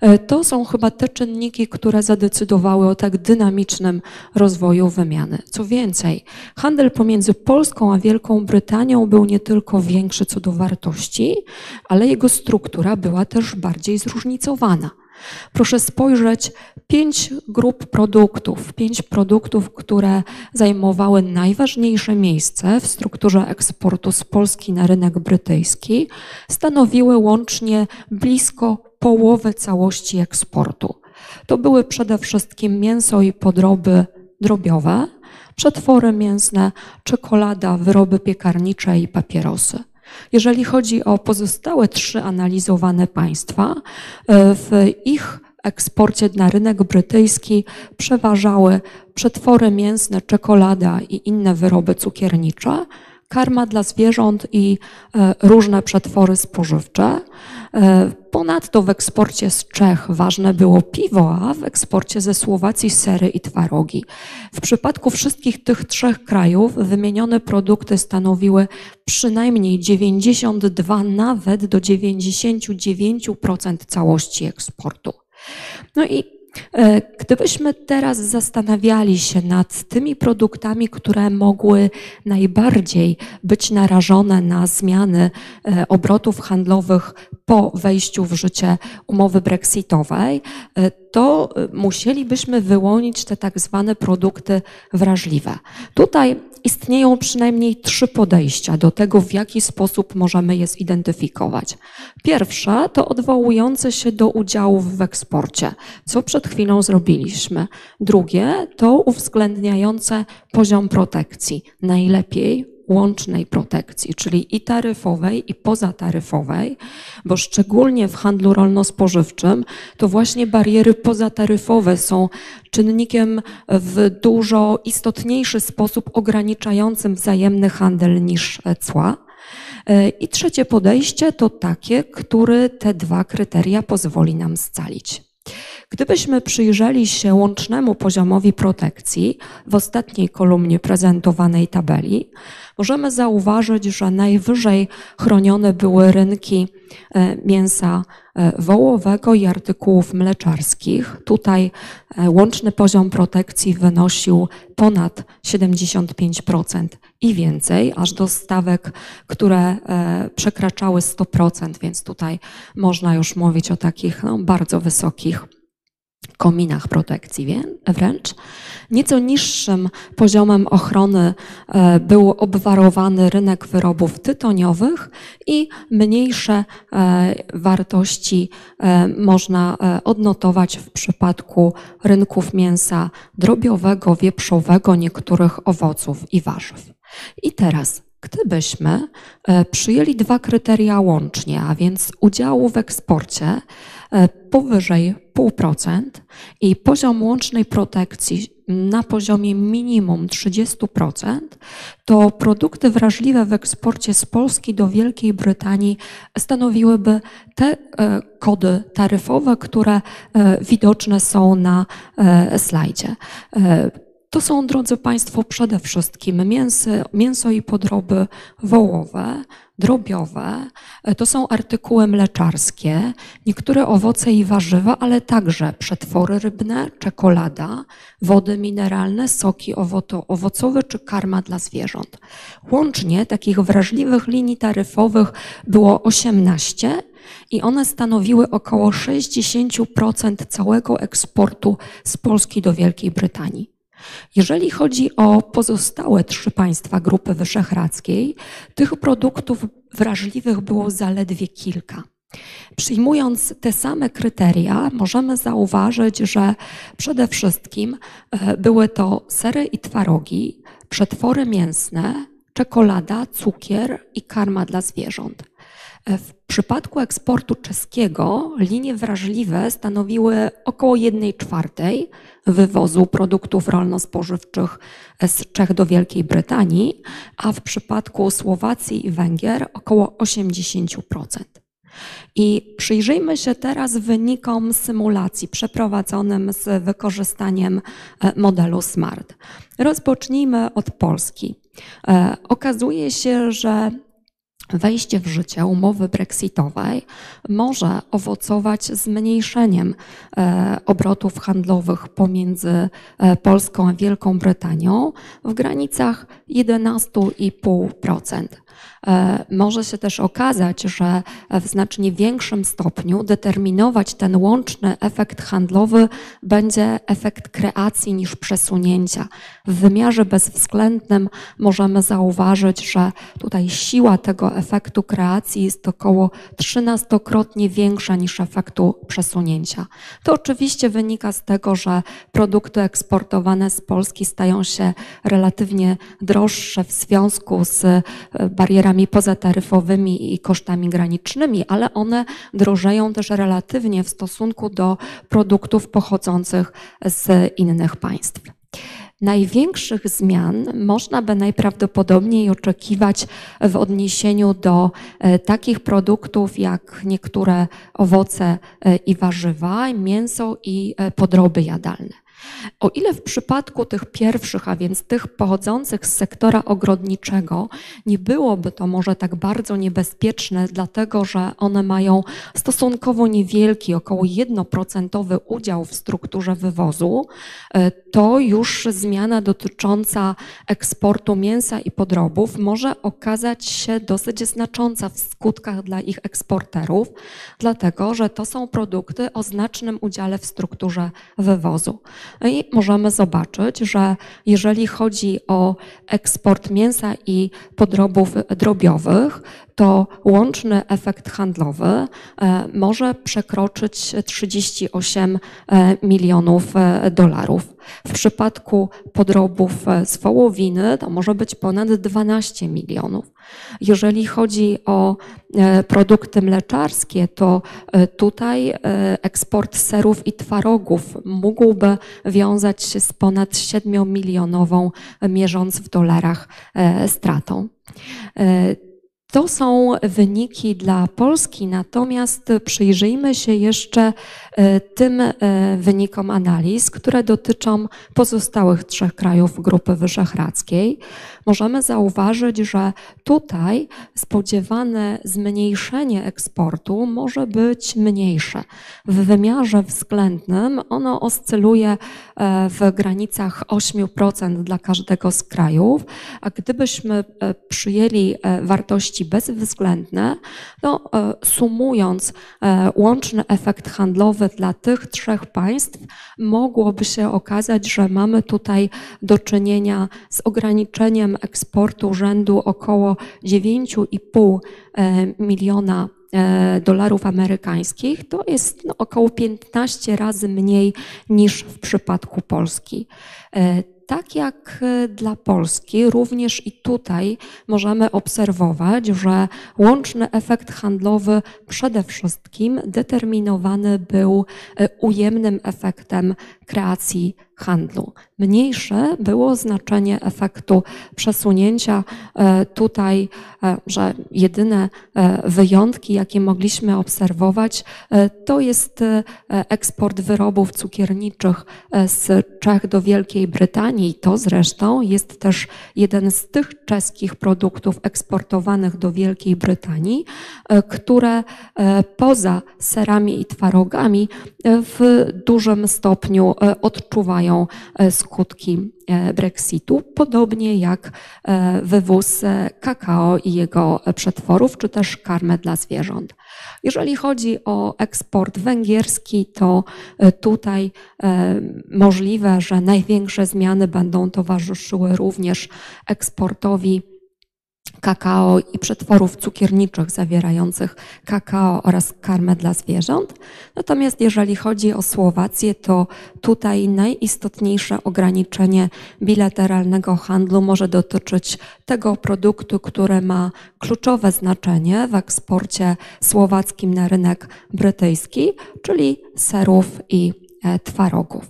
E, to są chyba te czynniki, które zadecydowały o tak dynamicznym rozwoju wymiany. Co więcej, handel pomiędzy Polską a Wielką Brytanią był nie tylko większy co do wartości, ale jego struktura była też bardziej zróżnicowana. Proszę spojrzeć, pięć grup produktów, pięć produktów, które zajmowały najważniejsze miejsce w strukturze eksportu z Polski na rynek brytyjski, stanowiły łącznie blisko połowę całości eksportu. To były przede wszystkim mięso i podroby drobiowe, przetwory mięsne, czekolada, wyroby piekarnicze i papierosy. Jeżeli chodzi o pozostałe trzy analizowane państwa, e, w ich eksporcie na rynek brytyjski przeważały przetwory mięsne, czekolada i inne wyroby cukiernicze, karma dla zwierząt i e, różne przetwory spożywcze. E, ponadto w eksporcie z Czech ważne było piwo, a w eksporcie ze Słowacji sery i twarogi. W przypadku wszystkich tych trzech krajów wymienione produkty stanowiły przynajmniej 92, nawet do 99% całości eksportu. No i gdybyśmy teraz zastanawiali się nad tymi produktami, które mogły najbardziej być narażone na zmiany e, obrotów handlowych po wejściu w życie umowy brexitowej, e, to y, musielibyśmy wyłonić te tak zwane produkty wrażliwe. Tutaj istnieją przynajmniej trzy podejścia do tego, w jaki sposób możemy je zidentyfikować. Pierwsze to odwołujące się do udziałów w eksporcie, co przed chwilą zrobiliśmy. Drugie to uwzględniające poziom protekcji. Najlepiej łącznej protekcji, czyli i taryfowej, i pozataryfowej, bo szczególnie w handlu rolno-spożywczym to właśnie bariery pozataryfowe są czynnikiem w dużo istotniejszy sposób ograniczającym wzajemny handel niż cła. I trzecie podejście to takie, które te dwa kryteria pozwoli nam scalić. Gdybyśmy przyjrzeli się łącznemu poziomowi protekcji w ostatniej kolumnie prezentowanej tabeli, możemy zauważyć, że najwyżej chronione były rynki e, mięsa e, wołowego i artykułów mleczarskich. Tutaj e, łączny poziom protekcji wynosił ponad 75% i więcej, aż do stawek, które przekraczały 100%, więc tutaj można już mówić o takich no, bardzo wysokich kominach protekcji wręcz. Nieco niższym poziomem ochrony e, był obwarowany rynek wyrobów tytoniowych i mniejsze e, wartości e, można odnotować w przypadku rynków mięsa drobiowego, wieprzowego, niektórych owoców i warzyw. I teraz Gdybyśmy przyjęli dwa kryteria łącznie, a więc udziału w eksporcie powyżej 0,5% i poziom łącznej protekcji na poziomie minimum 30%, to produkty wrażliwe w eksporcie z Polski do Wielkiej Brytanii stanowiłyby te e, kody taryfowe, które e, widoczne są na e, slajdzie. To są, drodzy Państwo, przede wszystkim mięso, mięso i podroby wołowe, drobiowe, e, to są artykuły mleczarskie, niektóre owoce i warzywa, ale także przetwory rybne, czekolada, wody mineralne, soki owocowe czy karma dla zwierząt. Łącznie takich wrażliwych linii taryfowych było 18 i one stanowiły około 60% całego eksportu z Polski do Wielkiej Brytanii. Jeżeli chodzi o pozostałe trzy państwa Grupy Wyszehradzkiej, tych produktów wrażliwych było zaledwie kilka. Przyjmując te same kryteria, możemy zauważyć, że przede wszystkim e, były to sery i twarogi, przetwory mięsne, czekolada, cukier i karma dla zwierząt. W przypadku eksportu czeskiego linie wrażliwe stanowiły około 1 czwartej wywozu produktów rolno-spożywczych z Czech do Wielkiej Brytanii, a w przypadku Słowacji i Węgier około 80%. I przyjrzyjmy się teraz wynikom symulacji przeprowadzonym z wykorzystaniem e, modelu SMART. Rozpocznijmy od Polski. E, okazuje się, że wejście w życie umowy brexitowej może owocować zmniejszeniem e, obrotów handlowych pomiędzy e, Polską a Wielką Brytanią w granicach 11,5%. E, może się też okazać, że w znacznie większym stopniu determinować ten łączny efekt handlowy będzie efekt kreacji niż przesunięcia. W wymiarze bezwzględnym możemy zauważyć, że tutaj siła tego efektu kreacji jest około 13-krotnie większa niż efektu przesunięcia. To oczywiście wynika z tego, że produkty eksportowane z Polski stają się relatywnie droższe w związku z e, barierami pozataryfowymi i kosztami granicznymi, ale one drożeją też relatywnie w stosunku do produktów pochodzących z innych państw. Największych zmian można by najprawdopodobniej oczekiwać w odniesieniu do e, takich produktów jak niektóre owoce e, i warzywa, mięso i e, podroby jadalne. O ile w przypadku tych pierwszych, a więc tych pochodzących z sektora ogrodniczego, nie byłoby to może tak bardzo niebezpieczne, dlatego że one mają stosunkowo niewielki, około 1% udział w strukturze wywozu, e, to już zmiana dotycząca eksportu mięsa i podrobów może okazać się dosyć znacząca w skutkach dla ich eksporterów, dlatego że to są produkty o znacznym udziale w strukturze wywozu. I możemy zobaczyć, że jeżeli chodzi o eksport mięsa i podrobów drobiowych, to łączny efekt handlowy e, może przekroczyć 38 e, milionów e, dolarów. W przypadku podrobów z wołowiny to może być ponad 12 milionów. Jeżeli chodzi o produkty mleczarskie, to tutaj eksport serów i twarogów mógłby wiązać się z ponad 7-milionową, mierząc w dolarach, stratą. To są wyniki dla Polski, natomiast przyjrzyjmy się jeszcze tym e, wynikom analiz, które dotyczą pozostałych trzech krajów Grupy Wyszehradzkiej. Możemy zauważyć, że tutaj spodziewane zmniejszenie eksportu może być mniejsze. W wymiarze względnym ono oscyluje e, w granicach 8% dla każdego z krajów, a gdybyśmy przyjęli wartości bezwzględne, e, sumując e, łączny efekt handlowy dla tych trzech państw, mogłoby się okazać, że mamy tutaj do czynienia z ograniczeniem eksportu rzędu około 9,5 e, miliona dolarów amerykańskich, to jest no, około 15 razy mniej niż w przypadku Polski tak jak e, dla Polski, również i tutaj możemy obserwować, że łączny efekt handlowy przede wszystkim determinowany był e, ujemnym efektem kreacji handlu. Mniejsze było znaczenie efektu przesunięcia. E, tutaj, e, że jedyne e, wyjątki, jakie mogliśmy obserwować, to jest eksport wyrobów cukierniczych z Czech do Wielkiej Brytanii. To zresztą jest też jeden z tych czeskich produktów eksportowanych do Wielkiej Brytanii, które poza serami i twarogami w dużym stopniu odczuwają skutki e, Brexitu, podobnie jak e, wywóz e, kakao i jego przetworów, czy też karmę dla zwierząt. Jeżeli chodzi o eksport węgierski, to tutaj możliwe, że największe zmiany będą towarzyszyły również eksportowi kakao i przetworów cukierniczych zawierających kakao oraz karmę dla zwierząt. Natomiast jeżeli chodzi o Słowację, to tutaj najistotniejsze ograniczenie bilateralnego handlu może dotyczyć tego produktu, który ma kluczowe znaczenie w eksporcie słowackim na rynek brytyjski, czyli serów i e, twarogów.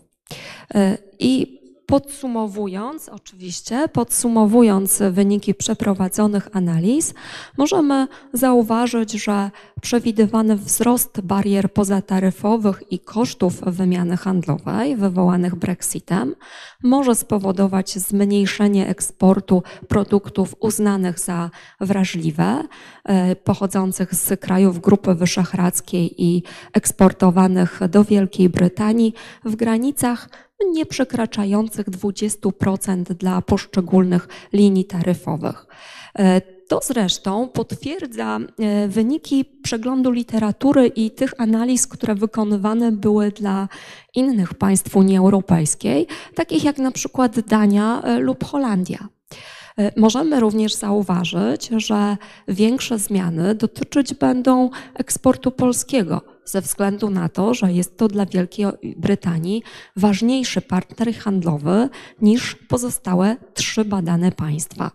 E, I Podsumowując, oczywiście, podsumowując wyniki przeprowadzonych analiz, możemy zauważyć, że przewidywany wzrost barier pozataryfowych i kosztów wymiany handlowej wywołanych Brexitem może spowodować zmniejszenie eksportu produktów uznanych za wrażliwe, e, pochodzących z krajów Grupy Wyszehradzkiej i eksportowanych do Wielkiej Brytanii w granicach nie przekraczających 20% dla poszczególnych linii taryfowych. E, to zresztą potwierdza e, wyniki przeglądu literatury i tych analiz, które wykonywane były dla innych państw Unii Europejskiej, takich jak na przykład Dania e, lub Holandia. Możemy również zauważyć, że większe zmiany dotyczyć będą eksportu polskiego ze względu na to, że jest to dla Wielkiej Brytanii ważniejszy partner handlowy niż pozostałe trzy badane państwa.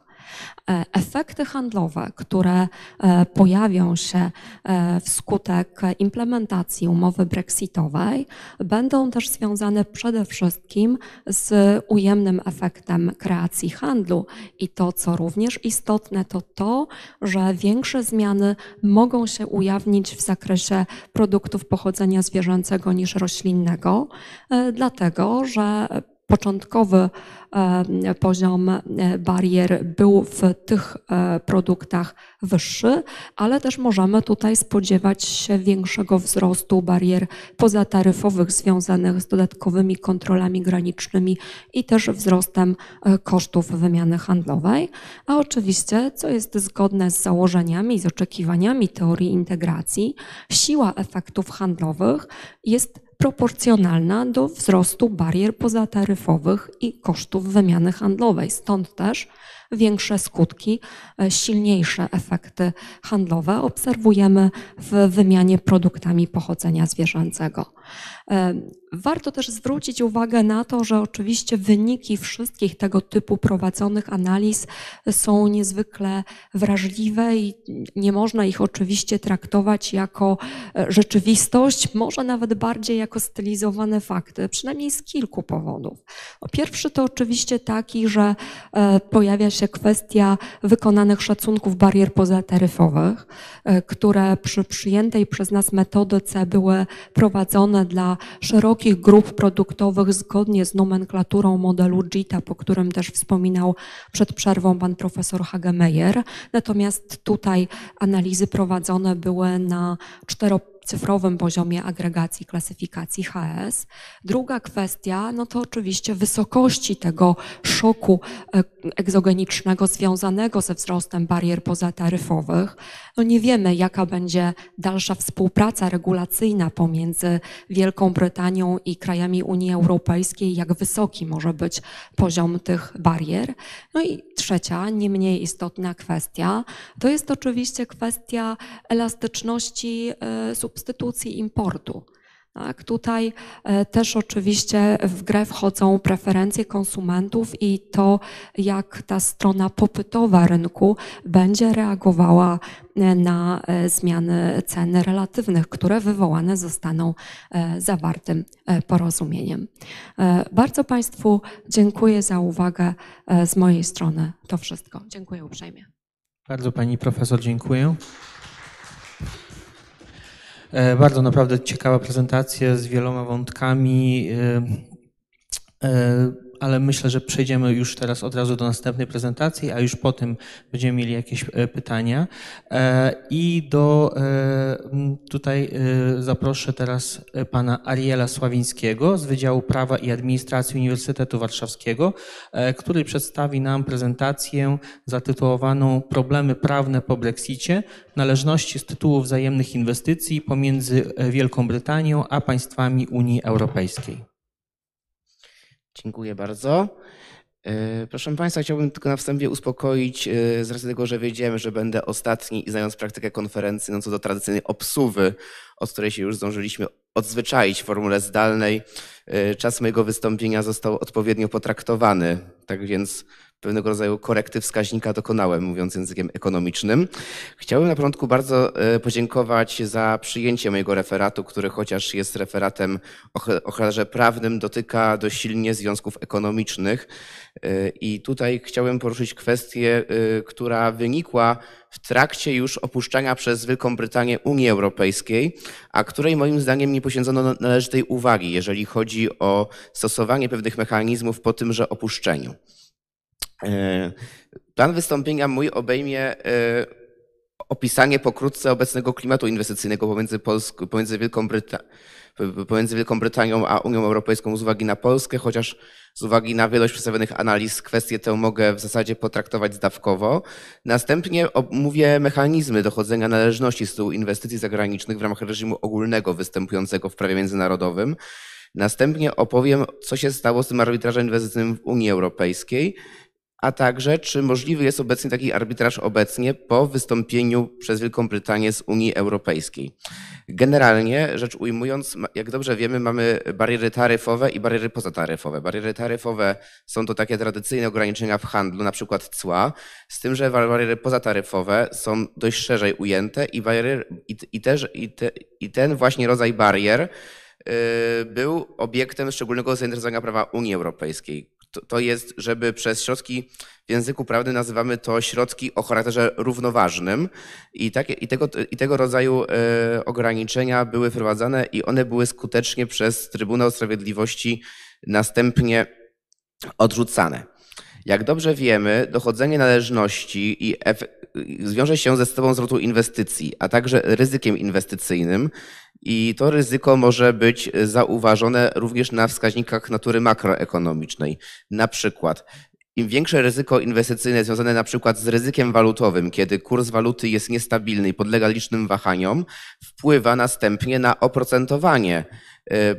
E, Efekty handlowe, które e, pojawią się e, wskutek implementacji umowy brexitowej, będą też związane przede wszystkim z ujemnym efektem kreacji handlu. I to, co również istotne, to to, że większe zmiany mogą się ujawnić w zakresie produktów pochodzenia zwierzęcego niż roślinnego, dlatego że początkowy e, poziom e, barier był w tych e, produktach wyższy, ale też możemy tutaj spodziewać się większego wzrostu barier pozataryfowych związanych z dodatkowymi kontrolami granicznymi i też wzrostem kosztów wymiany handlowej. A oczywiście, co jest zgodne z założeniami, z oczekiwaniami teorii integracji, siła efektów handlowych jest proporcjonalna do wzrostu barier pozataryfowych i kosztów wymiany handlowej. Stąd też większe skutki, e, silniejsze efekty handlowe obserwujemy w wymianie produktami pochodzenia zwierzęcego. Warto też zwrócić uwagę na to, że oczywiście wyniki wszystkich tego typu prowadzonych analiz są niezwykle wrażliwe i nie można ich oczywiście traktować jako e, rzeczywistość, może nawet bardziej jako stylizowane fakty, przynajmniej z kilku powodów. No, Pierwszy to oczywiście taki, że e, pojawia się kwestia wykonanych szacunków barier pozataryfowych, e, które przy przyjętej przez nas metodyce były prowadzone dla szerokich grup produktowych zgodnie z nomenklaturą modelu GITA, po którym też wspominał przed przerwą pan profesor Hagemeyer. Natomiast tutaj analizy prowadzone były na czterocyfrowym poziomie agregacji klasyfikacji HS. Druga kwestia, no to oczywiście wysokości tego szoku e, egzogenicznego związanego ze wzrostem barier pozataryfowych. No nie wiemy, jaka będzie dalsza współpraca regulacyjna pomiędzy Wielką Brytanią i krajami Unii Europejskiej, jak wysoki może być poziom tych barier. No i trzecia, nie mniej istotna kwestia, to jest oczywiście kwestia elastyczności e, substytucji importu. Tak, tutaj e, też oczywiście w grę wchodzą preferencje konsumentów i to, jak ta strona popytowa rynku będzie reagowała e, na e, zmiany cen relatywnych, które wywołane zostaną zawartym porozumieniem. Bardzo Państwu dziękuję za uwagę z mojej strony. To wszystko. Dziękuję uprzejmie. Bardzo pani profesor dziękuję. E, Bardzo naprawdę ciekawa prezentacja z wieloma wątkami, e, e, ale myślę, że przejdziemy już teraz od razu do następnej prezentacji, a już po tym będziemy mieli jakieś e, pytania. E, I do e, tutaj zaproszę teraz pana Ariela Sławińskiego z Wydziału Prawa i Administracji Uniwersytetu Warszawskiego, który przedstawi nam prezentację zatytułowaną Problemy prawne po Brexicie, należności z tytułu wzajemnych inwestycji pomiędzy Wielką Brytanią a państwami Unii Europejskiej. Dziękuję bardzo. E, Proszę Państwa, chciałbym tylko na wstępie uspokoić e, z racji tego, że wiedziałem, że będę ostatni i znając praktykę konferencji, no co do tradycyjnej obsuwy, od której się już zdążyliśmy odzwyczaić w formule zdalnej, e, czas mojego wystąpienia został odpowiednio potraktowany. Tak więc pewnego rodzaju korekty wskaźnika dokonałem, mówiąc językiem ekonomicznym. Chciałbym na początku bardzo e, podziękować za przyjęcie mojego referatu, który chociaż jest referatem o ch- o charakterze prawnym, dotyka dość silnie związków ekonomicznych. E, I tutaj chciałem poruszyć kwestię, e, która wynikła w trakcie już opuszczania przez Wielką Brytanię Unii Europejskiej, a której moim zdaniem nie poświęcono należytej uwagi, jeżeli chodzi o stosowanie pewnych mechanizmów po tymże opuszczeniu. E, Plan wystąpienia mój obejmie e, opisanie pokrótce obecnego klimatu inwestycyjnego pomiędzy, Polską, pomiędzy, Wielką pomiędzy Wielką Brytanią a Unią Europejską z uwagi na Polskę, chociaż z uwagi na wielość przedstawionych analiz kwestię tę mogę w zasadzie potraktować zdawkowo. Następnie omówię mechanizmy dochodzenia należności z tytułu inwestycji zagranicznych w ramach reżimu ogólnego występującego w prawie międzynarodowym. Następnie opowiem, co się stało z tym arbitrażem inwestycyjnym w Unii Europejskiej, a także czy możliwy jest obecnie taki arbitraż obecnie po wystąpieniu przez Wielką Brytanię z Unii Europejskiej. Generalnie rzecz ujmując, jak dobrze wiemy, mamy bariery taryfowe i bariery pozataryfowe. Bariery taryfowe są to takie tradycyjne ograniczenia w handlu, na przykład cła, z tym, że bariery pozataryfowe są dość szerzej ujęte i, bariery, i, i, też, i, te, i ten właśnie rodzaj barier yy, był obiektem szczególnego zainteresowania prawa Unii Europejskiej to, to jest, żeby przez środki w języku prawnym nazywamy to środki o charakterze równoważnym i, takie, i, tego, i tego rodzaju e, ograniczenia były wprowadzane i one były skutecznie przez Trybunał Sprawiedliwości następnie odrzucane. Jak dobrze wiemy, dochodzenie należności i wiąże się ze stopą zwrotu inwestycji, a także ryzykiem inwestycyjnym i to ryzyko może być zauważone również na wskaźnikach natury makroekonomicznej. Na przykład im większe ryzyko inwestycyjne związane na przykład z ryzykiem walutowym, kiedy kurs waluty jest niestabilny i podlega licznym wahaniom, wpływa następnie na oprocentowanie e,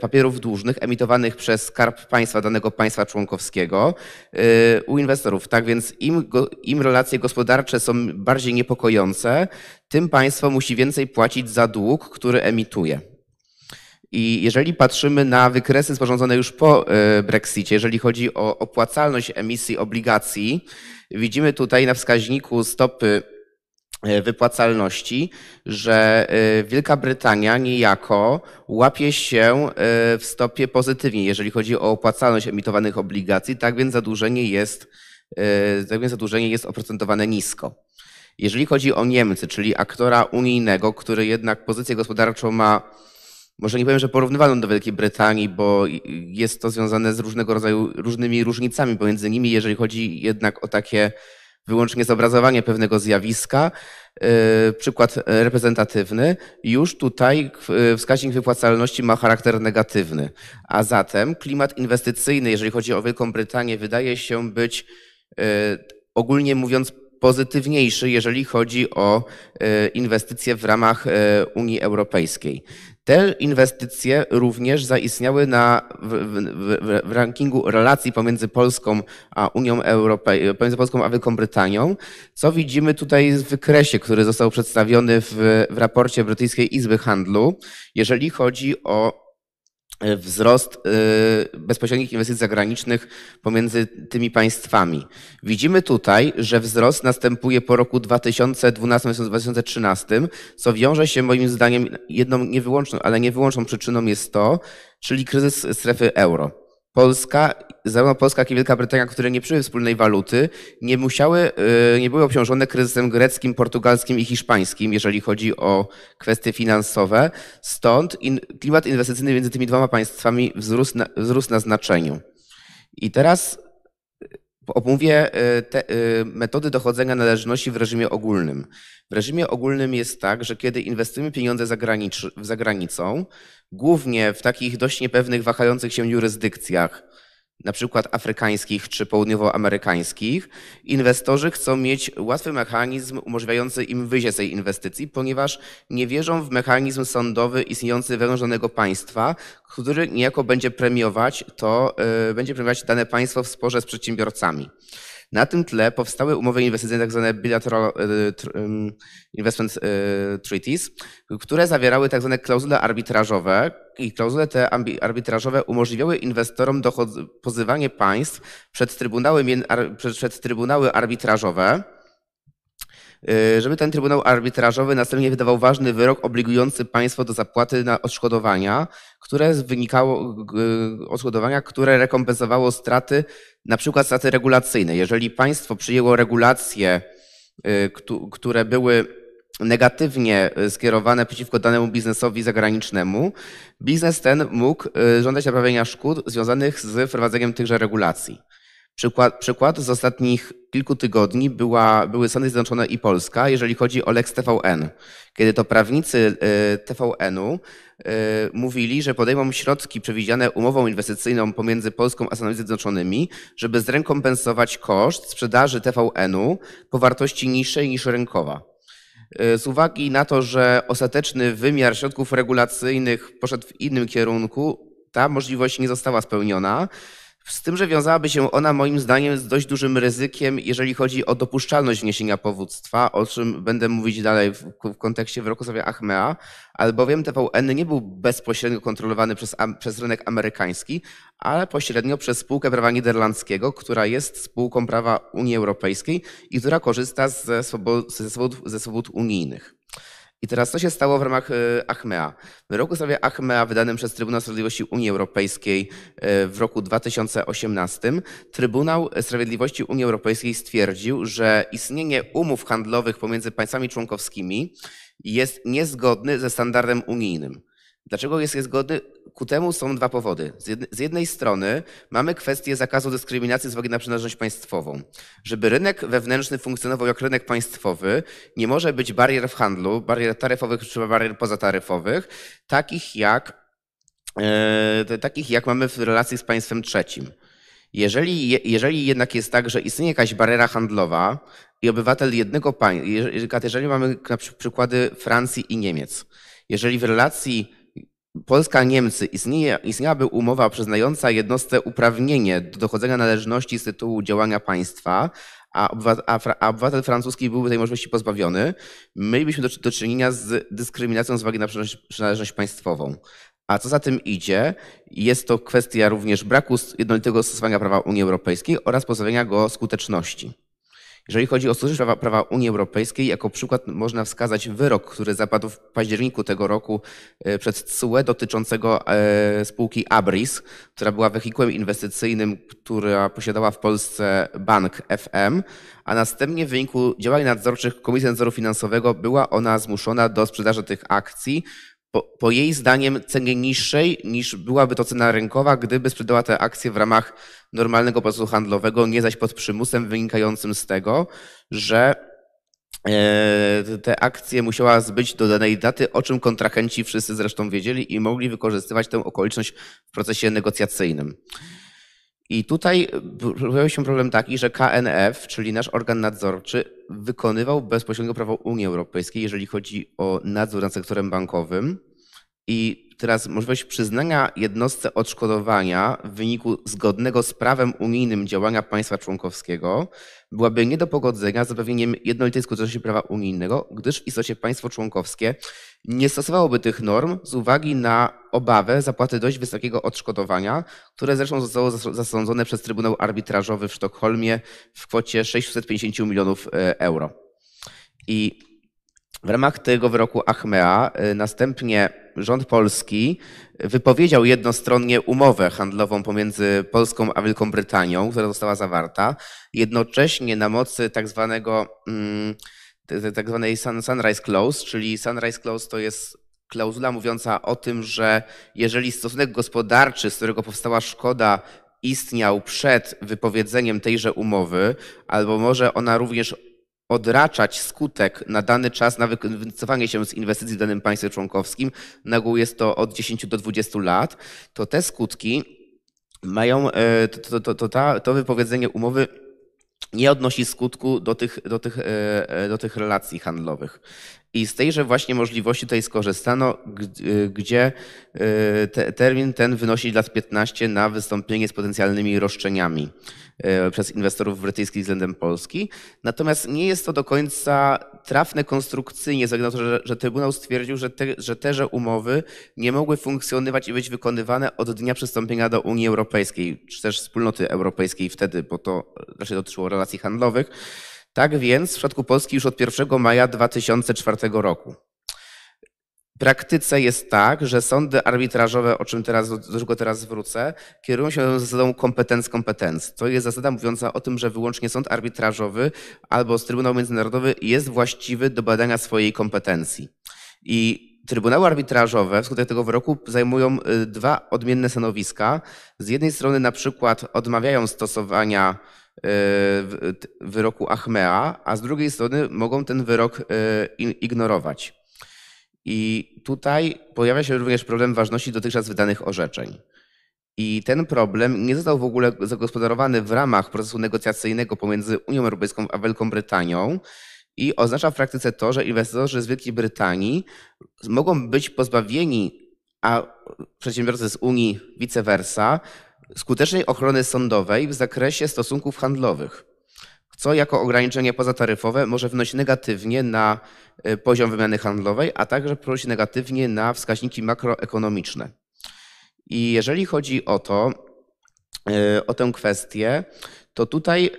papierów dłużnych emitowanych przez skarb państwa danego państwa członkowskiego e, u inwestorów. Tak więc im, im relacje gospodarcze są bardziej niepokojące, tym państwo musi więcej płacić za dług, który emituje. I jeżeli patrzymy na wykresy sporządzone już po e, Brexicie, jeżeli chodzi o opłacalność emisji obligacji, widzimy tutaj na wskaźniku stopy e, wypłacalności, że e, Wielka Brytania niejako łapie się w stopie pozytywnie, jeżeli chodzi o opłacalność emitowanych obligacji, tak więc zadłużenie jest, tak więc zadłużenie jest oprocentowane nisko. Jeżeli chodzi o Niemcy, czyli aktora unijnego, który jednak pozycję gospodarczą ma może nie powiem, że porównywalną do Wielkiej Brytanii, bo jest to związane z różnego rodzaju różnymi różnicami pomiędzy nimi, jeżeli chodzi jednak o takie wyłącznie zobrazowanie pewnego zjawiska. E, przykład reprezentatywny, już tutaj wskaźnik wypłacalności ma charakter negatywny. A zatem klimat inwestycyjny, jeżeli chodzi o Wielką Brytanię, wydaje się być e, ogólnie mówiąc pozytywniejszy, jeżeli chodzi o e, inwestycje w ramach Unii Europejskiej. Te inwestycje również zaistniały na, w, w, w, rankingu relacji pomiędzy Polską a Unią Europejską, pomiędzy Polską a Wielką Brytanią, co widzimy tutaj w wykresie, który został przedstawiony w, w raporcie Brytyjskiej Izby Handlu, jeżeli chodzi o E, wzrost e, bezpośrednich inwestycji zagranicznych pomiędzy tymi państwami. Widzimy tutaj, że wzrost następuje po roku 2012-2013, co wiąże się moim zdaniem jedną niewyłączną, ale niewyłączną przyczyną jest to, czyli kryzys strefy euro. Polska, zarówno Polska, jak i Wielka Brytania, które nie przyjęły wspólnej waluty, nie musiały, y, nie były obciążone kryzysem greckim, portugalskim i hiszpańskim, jeżeli chodzi o kwestie finansowe. Stąd in, klimat inwestycyjny między tymi dwoma państwami wzrósł na, wzrósł na znaczeniu. I teraz omówię y, te y, metody dochodzenia należności w reżimie ogólnym. W reżimie ogólnym jest tak, że kiedy inwestujemy pieniądze za granicą, głównie w takich dość niepewnych, wahających się jurysdykcjach, na przykład afrykańskich czy południowoamerykańskich, inwestorzy chcą mieć łatwy mechanizm umożliwiający im wyjście z tej inwestycji, ponieważ nie wierzą w mechanizm sądowy istniejący wewnątrz państwa, który niejako będzie premiować to, yy, będzie premiować dane państwo w sporze z przedsiębiorcami. Na tym tle powstały umowy inwestycyjne, tak zwane bilateral e, investment e, treaties, które zawierały tak zwane klauzule arbitrażowe i klauzule te arbitrażowe umożliwiały inwestorom pozywanie państw przed trybunały, przed trybunały arbitrażowe, żeby ten Trybunał Arbitrażowy następnie wydawał ważny wyrok obligujący państwo do zapłaty na odszkodowania, które wynikało, odszkodowania, które rekompensowało straty na przykład straty regulacyjne. Jeżeli państwo przyjęło regulacje, y, które były negatywnie skierowane przeciwko danemu biznesowi zagranicznemu, biznes ten mógł żądać naprawienia szkód związanych z wprowadzeniem tychże regulacji. Przykład, przykład z ostatnich kilku tygodni była, były Stany Zjednoczone i Polska, jeżeli chodzi o Lex TVN, kiedy to prawnicy TVN-u E, mówili, że podejmą środki przewidziane umową inwestycyjną pomiędzy Polską a Stanami Zjednoczonymi, żeby zrekompensować koszt sprzedaży TVN-u po wartości niższej niż rynkowa. E, z uwagi na to, że ostateczny wymiar środków regulacyjnych poszedł w innym kierunku, ta możliwość nie została spełniona. Z tym, że wiązałaby się ona moim zdaniem z dość dużym ryzykiem, jeżeli chodzi o dopuszczalność wniesienia powództwa, o czym będę mówić dalej w, w kontekście wyroku sobie Achmea, albowiem TVN nie był bezpośrednio kontrolowany przez, przez rynek amerykański, ale pośrednio przez spółkę prawa niderlandzkiego, która jest spółką prawa Unii Europejskiej i która korzysta ze swobód, ze swobód, ze swobód unijnych. I teraz co się stało w ramach Achmea? W wyroku w sprawie Achmea wydanym przez Trybunał Sprawiedliwości Unii Europejskiej w roku 2018 Trybunał Sprawiedliwości Unii Europejskiej stwierdził, że istnienie umów handlowych pomiędzy państwami członkowskimi jest niezgodny ze standardem unijnym. Dlaczego jest niezgodny? Ku temu są dwa powody. Z jednej strony mamy kwestię zakazu dyskryminacji z uwagi na przynależność państwową. Żeby rynek wewnętrzny funkcjonował jak rynek państwowy, nie może być barier w handlu, barier taryfowych czy barier pozataryfowych, takich jak, e, takich jak mamy w relacji z państwem trzecim. Jeżeli, jeżeli jednak jest tak, że istnieje jakaś bariera handlowa i obywatel jednego państwa, jeżeli mamy na przykłady Francji i Niemiec, jeżeli w relacji Polska-Niemcy istniałaby umowa przyznająca jednostce uprawnienie do dochodzenia należności z tytułu działania państwa, a a obywatel francuski byłby tej możliwości pozbawiony, mielibyśmy do, do czynienia z dyskryminacją z uwagi na przynależność państwową. A co za tym idzie, jest to kwestia również braku jednolitego stosowania prawa Unii Europejskiej oraz pozbawienia go skuteczności. Jeżeli chodzi o stosowanie prawa, prawa Unii Europejskiej, jako przykład można wskazać wyrok, który zapadł w październiku tego roku e, przed CUE dotyczącego e, spółki Abris, która była wehikułem inwestycyjnym, która posiadała w Polsce bank FM, a następnie w wyniku działań nadzorczych Komisji Nadzoru Finansowego była ona zmuszona do sprzedaży tych akcji po, po, jej zdaniem cenie niższej niż byłaby to cena rynkowa, gdyby sprzedała te akcje w ramach normalnego procesu handlowego, nie zaś pod przymusem wynikającym z tego, że e, te akcje musiała zbyć do danej daty, o czym kontrahenci wszyscy zresztą wiedzieli i mogli wykorzystywać tę okoliczność w procesie negocjacyjnym. I tutaj pojawił się problem taki, że KNF, czyli nasz organ nadzorczy, wykonywał bezpośrednio prawo Unii Europejskiej, jeżeli chodzi o nadzór nad sektorem bankowym. I teraz możliwość przyznania jednostce odszkodowania w wyniku zgodnego z prawem unijnym działania państwa członkowskiego byłaby nie do pogodzenia z zapewnieniem jednolitej skuteczności prawa unijnego, gdyż w istocie państwo członkowskie nie stosowałoby tych norm z uwagi na obawę zapłaty dość wysokiego odszkodowania, które zresztą zostało zasądzone przez Trybunał Arbitrażowy w Sztokholmie w kwocie 650 milionów e, euro. I w ramach tego wyroku Achmea e, następnie rząd polski wypowiedział jednostronnie umowę handlową pomiędzy Polską a Wielką Brytanią, która została zawarta. Jednocześnie na mocy tak zwanego mm, tak zwanej Sunrise Clause, czyli Sunrise Clause to jest klauzula mówiąca o tym, że jeżeli stosunek gospodarczy, z którego powstała szkoda, istniał przed wypowiedzeniem tejże umowy, albo może ona również odraczać skutek na dany czas na wycofanie się z inwestycji w danym państwie członkowskim, na ogół jest to od 10 do 20 lat, to te skutki mają, e, to, to, to, to, to wypowiedzenie umowy nie odnosi skutku do tych, do tych, e, e, do tych relacji handlowych. I z tejże właśnie możliwości tutaj skorzystano, gdzie te, termin ten wynosi lat 15 na wystąpienie z potencjalnymi roszczeniami. E, przez inwestorów brytyjskich względem Polski. Natomiast nie jest to do końca trafne konstrukcyjnie, ze względu na to, że, że Trybunał stwierdził, że, te, że teże umowy nie mogły funkcjonować i być wykonywane od dnia przystąpienia do Unii Europejskiej, czy też wspólnoty europejskiej wtedy, bo to raczej dotyczyło relacji handlowych. Tak więc w przypadku Polski już od 1 maja 2004 roku praktyce jest tak, że sądy arbitrażowe, o czym teraz, do czego teraz zwrócę, kierują się zasadą kompetenc kompetenc. To jest zasada mówiąca o tym, że wyłącznie sąd arbitrażowy albo Trybunał Międzynarodowy jest właściwy do badania swojej kompetencji. I Trybunały arbitrażowe wskutek tego wyroku zajmują y, dwa odmienne stanowiska. Z jednej strony na przykład odmawiają stosowania wyroku Achmea, a z drugiej strony mogą ten wyrok y, ignorować. I tutaj pojawia się również problem ważności dotychczas wydanych orzeczeń. I ten problem nie został w ogóle zagospodarowany w ramach procesu negocjacyjnego pomiędzy Unią Europejską a Wielką Brytanią i oznacza w praktyce to, że inwestorzy z Wielkiej Brytanii mogą być pozbawieni, a przedsiębiorcy z Unii vice versa, skutecznej ochrony sądowej w zakresie stosunków handlowych, co jako ograniczenie pozataryfowe może wynosić negatywnie na y, poziom wymiany handlowej, a także wpłynąć negatywnie na wskaźniki makroekonomiczne. I jeżeli chodzi o to, y, o tę kwestię, to tutaj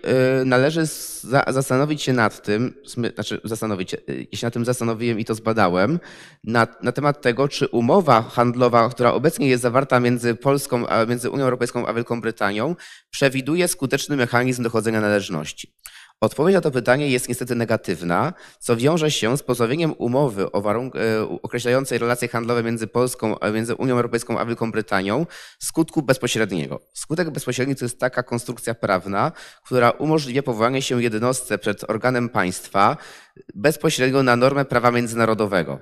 y, należy za- zastanowić się nad tym, znaczy zastanowić y, ja się nad tym zastanowiłem i to zbadałem, na, na temat tego, czy umowa handlowa, która obecnie jest zawarta między Polską, między Unią Europejską a Wielką Brytanią, przewiduje skuteczny mechanizm dochodzenia należności. Odpowiedź na to pytanie jest niestety negatywna, co wiąże się z pozbawieniem umowy o warunk- e, określającej relacje handlowe między Polską, a między Unią Europejską a Wielką Brytanią skutku bezpośredniego. Skutek bezpośredni to jest taka konstrukcja prawna, która umożliwia powołanie się jednostce przed organem państwa bezpośrednio na normę prawa międzynarodowego.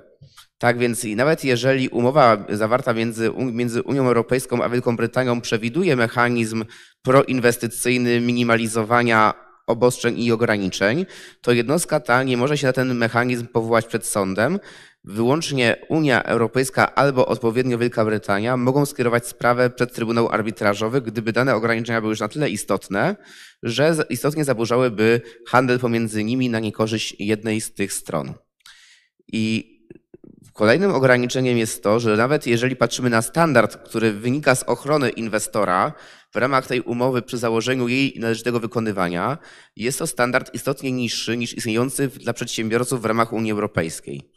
Tak więc i nawet jeżeli umowa zawarta między, między Unią Europejską a Wielką Brytanią przewiduje mechanizm proinwestycyjny minimalizowania obostrzeń i ograniczeń, to jednostka ta nie może się na ten mechanizm powołać przed sądem. Wyłącznie Unia Europejska albo odpowiednio Wielka Brytania mogą skierować sprawę przed Trybunał Arbitrażowy, gdyby dane ograniczenia były już na tyle istotne, że istotnie zaburzałyby handel pomiędzy nimi na niekorzyść jednej z tych stron. I Kolejnym ograniczeniem jest to, że nawet jeżeli patrzymy na standard, który wynika z ochrony inwestora w ramach tej umowy przy założeniu jej należytego wykonywania, jest to standard istotnie niższy niż istniejący dla przedsiębiorców w ramach Unii Europejskiej.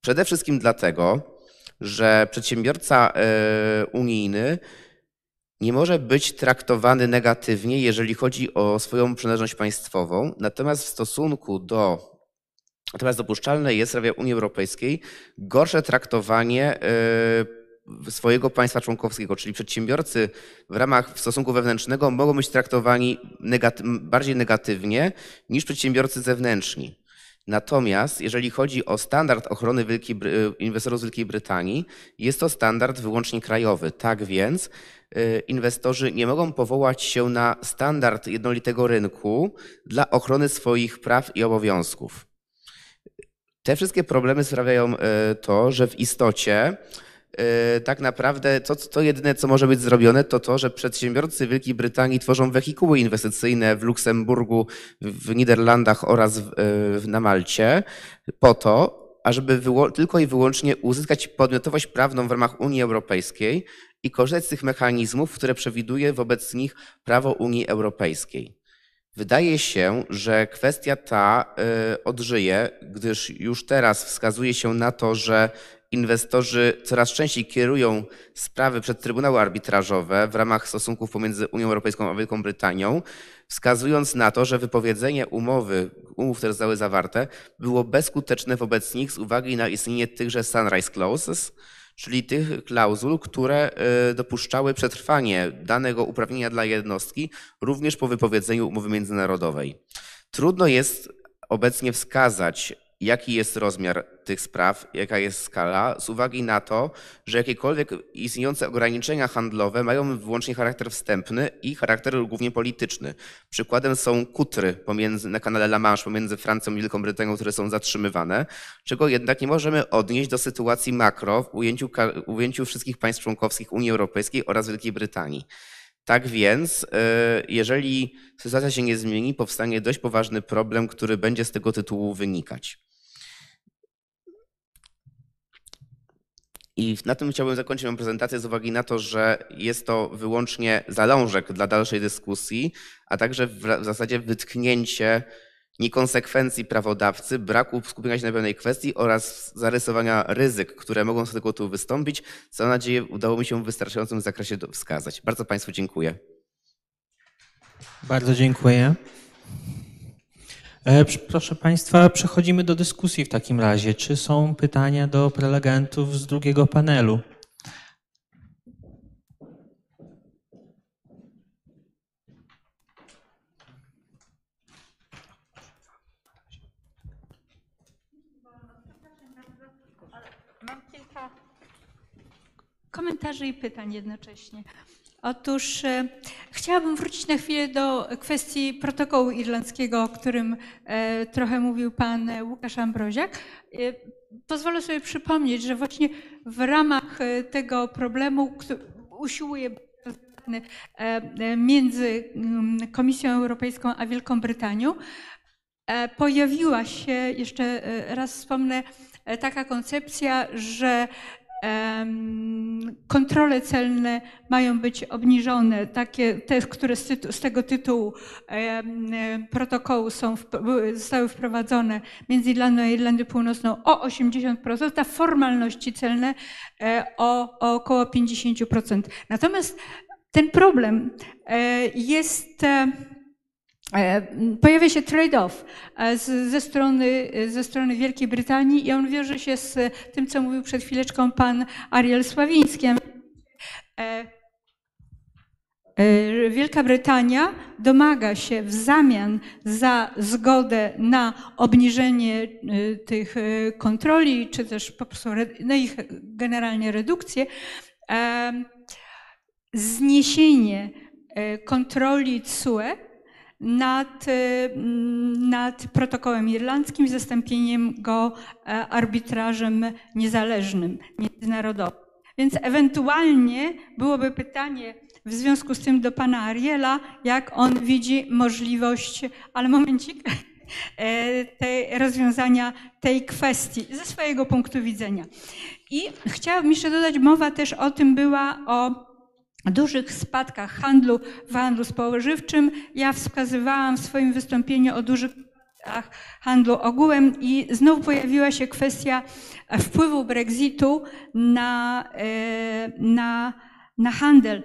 Przede wszystkim dlatego, że przedsiębiorca e, unijny nie może być traktowany negatywnie, jeżeli chodzi o swoją przynależność państwową, natomiast w stosunku do Natomiast dopuszczalne jest w Unii Europejskiej gorsze traktowanie y, swojego państwa członkowskiego, czyli przedsiębiorcy w ramach stosunku wewnętrznego mogą być traktowani negaty- bardziej negatywnie niż przedsiębiorcy zewnętrzni. Natomiast jeżeli chodzi o standard ochrony Wielkiej, inwestorów z Wielkiej Brytanii, jest to standard wyłącznie krajowy. Tak więc y, inwestorzy nie mogą powołać się na standard jednolitego rynku dla ochrony swoich praw i obowiązków. Te wszystkie problemy sprawiają e, to, że w istocie e, tak naprawdę to, to jedyne, co może być zrobione, to to, że przedsiębiorcy Wielkiej Brytanii tworzą wehikuły inwestycyjne w Luksemburgu, w Niderlandach oraz w, e, na Malcie po to, ażeby tylko i wyłącznie uzyskać podmiotowość prawną w ramach Unii Europejskiej i korzystać z tych mechanizmów, które przewiduje wobec nich prawo Unii Europejskiej. Wydaje się, że kwestia ta y, odżyje, gdyż już teraz wskazuje się na to, że inwestorzy coraz częściej kierują sprawy przed Trybunały Arbitrażowe w ramach stosunków pomiędzy Unią Europejską a Wielką Brytanią, wskazując na to, że wypowiedzenie umowy, umów, które zostały zawarte, było bezskuteczne wobec nich z uwagi na istnienie tychże Sunrise Clauses, czyli tych klauzul, które y, dopuszczały przetrwanie danego uprawnienia dla jednostki również po wypowiedzeniu umowy międzynarodowej. Trudno jest obecnie wskazać, jaki jest rozmiar tych spraw, jaka jest skala, z uwagi na to, że jakiekolwiek istniejące ograniczenia handlowe mają wyłącznie charakter wstępny i charakter głównie polityczny. Przykładem są kutry pomiędzy, na kanale La Manche pomiędzy Francją i Wielką Brytanią, które są zatrzymywane, czego jednak nie możemy odnieść do sytuacji makro w ujęciu, ka- ujęciu wszystkich państw członkowskich Unii Europejskiej oraz Wielkiej Brytanii. Tak więc, e, jeżeli sytuacja się nie zmieni, powstanie dość poważny problem, który będzie z tego tytułu wynikać. I na tym chciałbym zakończyć moją prezentację z uwagi na to, że jest to wyłącznie zalążek dla dalszej dyskusji, a także w zasadzie wytknięcie niekonsekwencji prawodawcy, braku skupienia się na pewnej kwestii oraz zarysowania ryzyk, które mogą z tego tu wystąpić, co mam nadzieję udało mi się w wystarczającym zakresie wskazać. Bardzo Państwu dziękuję. Bardzo dziękuję. E, pr- Proszę Państwa, przechodzimy do dyskusji w takim razie. Czy są pytania do prelegentów z drugiego panelu? Mam kilka komentarzy i pytań jednocześnie. Otóż e, chciałabym wrócić na chwilę do kwestii protokołu irlandzkiego, o którym e, trochę mówił pan Łukasz Ambroziak. E, pozwolę sobie przypomnieć, że właśnie w ramach tego problemu usiłuje między mm, Komisją Europejską a Wielką Brytanią, pojawiła się, jeszcze raz wspomnę, taka koncepcja, że kontrole celne mają być obniżone, takie te, które z, tego tytułu protokołu są, zostały wprowadzone między Irlandią a Irlandią Północną o 80%, a formalności celne e, o, o około 50%. Natomiast ten problem e, jest E, Pojawia się trade-off e, ze strony, ze strony Wielkiej Brytanii i on wiąże się z tym, co mówił przed chwileczką pan Ariel Sławiński. E, e, Wielka Brytania domaga się w zamian za zgodę na obniżenie e, tych e, kontroli, czy też po prostu re- no ich generalnie redukcję, zniesienie e, kontroli CUE nad, m, nad protokołem irlandzkim, zastąpieniem go e, arbitrażem niezależnym, międzynarodowym. Więc ewentualnie byłoby pytanie w związku z tym do pana Ariela, jak on widzi możliwość, ale momencik, e, tej, rozwiązania tej kwestii ze swojego punktu widzenia. I chciałabym jeszcze dodać, mowa też o tym była o dużych spadkach handlu w handlu spożywczym. Ja wskazywałam w swoim wystąpieniu o dużych handlu ogółem i znowu pojawiła się kwestia wpływu Brexitu na, e, na, na handel.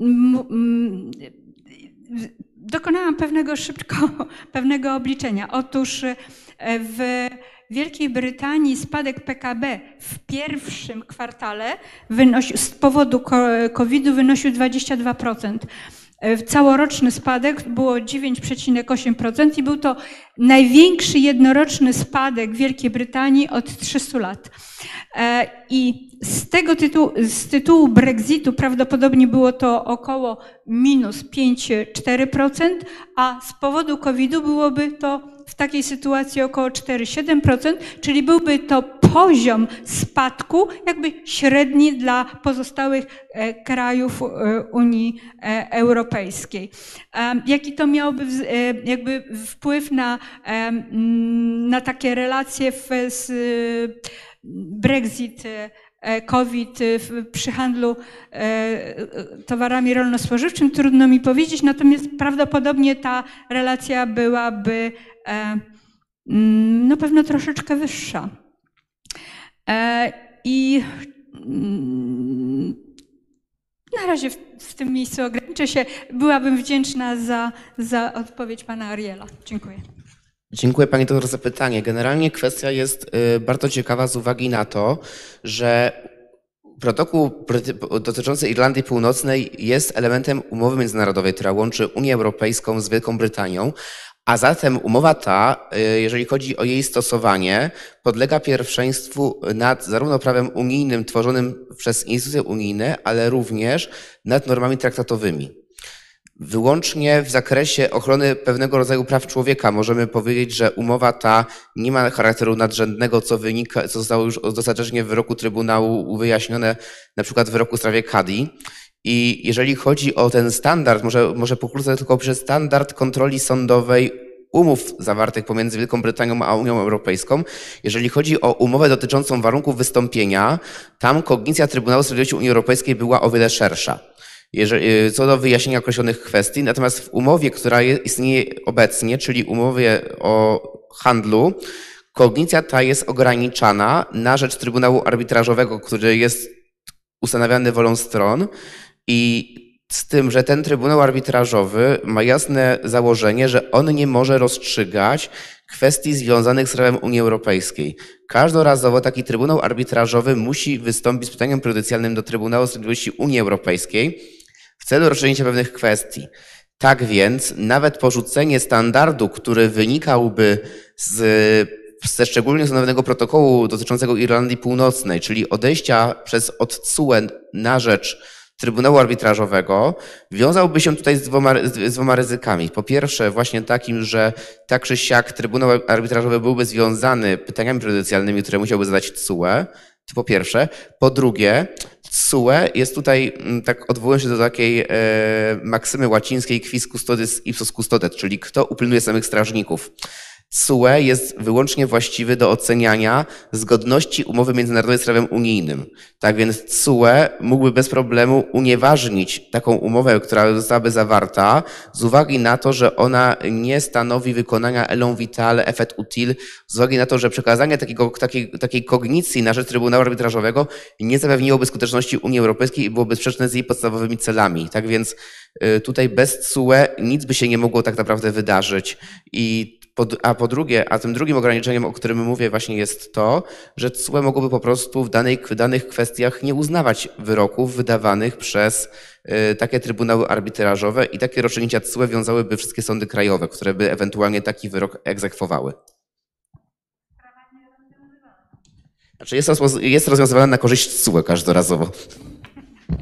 M- m- Dokonałam pewnego szybko, pewnego obliczenia. Otóż e, Wielkiej Brytanii spadek PKB w pierwszym kwartale wynosił, z powodu COVID-u wynosił 22%. E, Całoroczny spadek było 9,8% i był to największy jednoroczny spadek Wielkiej Brytanii od 300 lat. E, I z tego tytułu, z tytułu Brexitu prawdopodobnie było to około minus 5-4%, a z powodu COVID-u byłoby to w takiej sytuacji około 4-7%, czyli byłby to poziom spadku jakby średni dla pozostałych e, krajów e, Unii e, Europejskiej. Jaki to miałoby jakby wpływ na, na takie relacje z Brexit, COVID e, przy handlu e, e, towarami rolno-spożywczym, trudno mi powiedzieć, natomiast prawdopodobnie ta relacja byłaby e, no pewno troszeczkę wyższa. E, I mm, na razie w, w tym miejscu ograniczę się. Byłabym wdzięczna za, za odpowiedź pana Ariela. Dziękuję. Dziękuję Pani doktor za pytanie. Generalnie kwestia jest y, bardzo ciekawa z uwagi na to, że protokół dotyczący Irlandii Północnej jest elementem umowy międzynarodowej, która łączy Unię Europejską z Wielką Brytanią, a zatem umowa ta, y, jeżeli chodzi o jej stosowanie, podlega pierwszeństwu nad zarówno prawem unijnym tworzonym przez instytucje unijne, ale również nad normami traktatowymi. Wyłącznie w zakresie ochrony pewnego rodzaju praw człowieka możemy powiedzieć, że umowa ta nie ma charakteru nadrzędnego, co wynika, co zostało już dostatecznie w wyroku Trybunału wyjaśnione, na przykład w wyroku w sprawie Kadi. I jeżeli chodzi o ten standard, może, może pokrótce tylko przez standard kontroli sądowej umów zawartych pomiędzy Wielką Brytanią a Unią Europejską. Jeżeli chodzi o umowę dotyczącą warunków wystąpienia, tam kognicja Trybunału Sprawiedliwości Unii Europejskiej była o wiele szersza y, co do wyjaśnienia określonych kwestii. Natomiast w umowie, która je- istnieje obecnie, czyli umowie o handlu, kognicja ta jest ograniczana na rzecz Trybunału Arbitrażowego, który jest ustanawiany wolą stron i z tym, że ten Trybunał Arbitrażowy ma jasne założenie, że on nie może rozstrzygać kwestii związanych z prawem Unii Europejskiej. Każdorazowo taki Trybunał Arbitrażowy musi wystąpić z pytaniem prejudycjalnym do Trybunału Sprawiedliwości Unii Europejskiej celu rozstrzygnięcia pewnych kwestii. Tak więc nawet porzucenie standardu, który wynikałby z, ze szczególnie ustanowionego protokołu dotyczącego Irlandii Północnej, czyli odejścia przez CUE na rzecz Trybunału Arbitrażowego, wiązałby się tutaj z dwoma, z dwoma ryzykami. Po pierwsze, właśnie takim, że tak czy siak Trybunał Arbitrażowy byłby związany pytaniami prejudycjalnymi, które musiałby zadać CUE. To po pierwsze. Po drugie, TSUE jest tutaj, mm, tak odwołuję się do takiej e, maksymy łacińskiej quis custodis ipsos custodet, czyli kto upilnuje samych strażników. TSUE jest wyłącznie właściwy do oceniania zgodności umowy międzynarodowej z prawem unijnym. Tak więc TSUE mógłby bez problemu unieważnić taką umowę, która zostałaby zawarta z uwagi na to, że ona nie stanowi wykonania elon vitale effet utile, z uwagi na to, że przekazanie takiego, takiej, takiej kognicji na rzecz Trybunału Arbitrażowego nie zapewniłoby skuteczności Unii Europejskiej i byłoby sprzeczne z jej podstawowymi celami. Tak więc y, tutaj bez TSUE nic by się nie mogło tak naprawdę wydarzyć. I a po drugie, a tym drugim ograniczeniem, o którym mówię właśnie jest to, że TSUE mogłoby po prostu w, danej, w danych kwestiach nie uznawać wyroków wydawanych przez y, takie trybunały arbitrażowe i takie rozstrzygnięcia TSUE wiązałyby wszystkie sądy krajowe, które by ewentualnie taki wyrok egzekwowały. Znaczy jest, rozpoz- jest rozwiązywana na korzyść TSUE każdorazowo.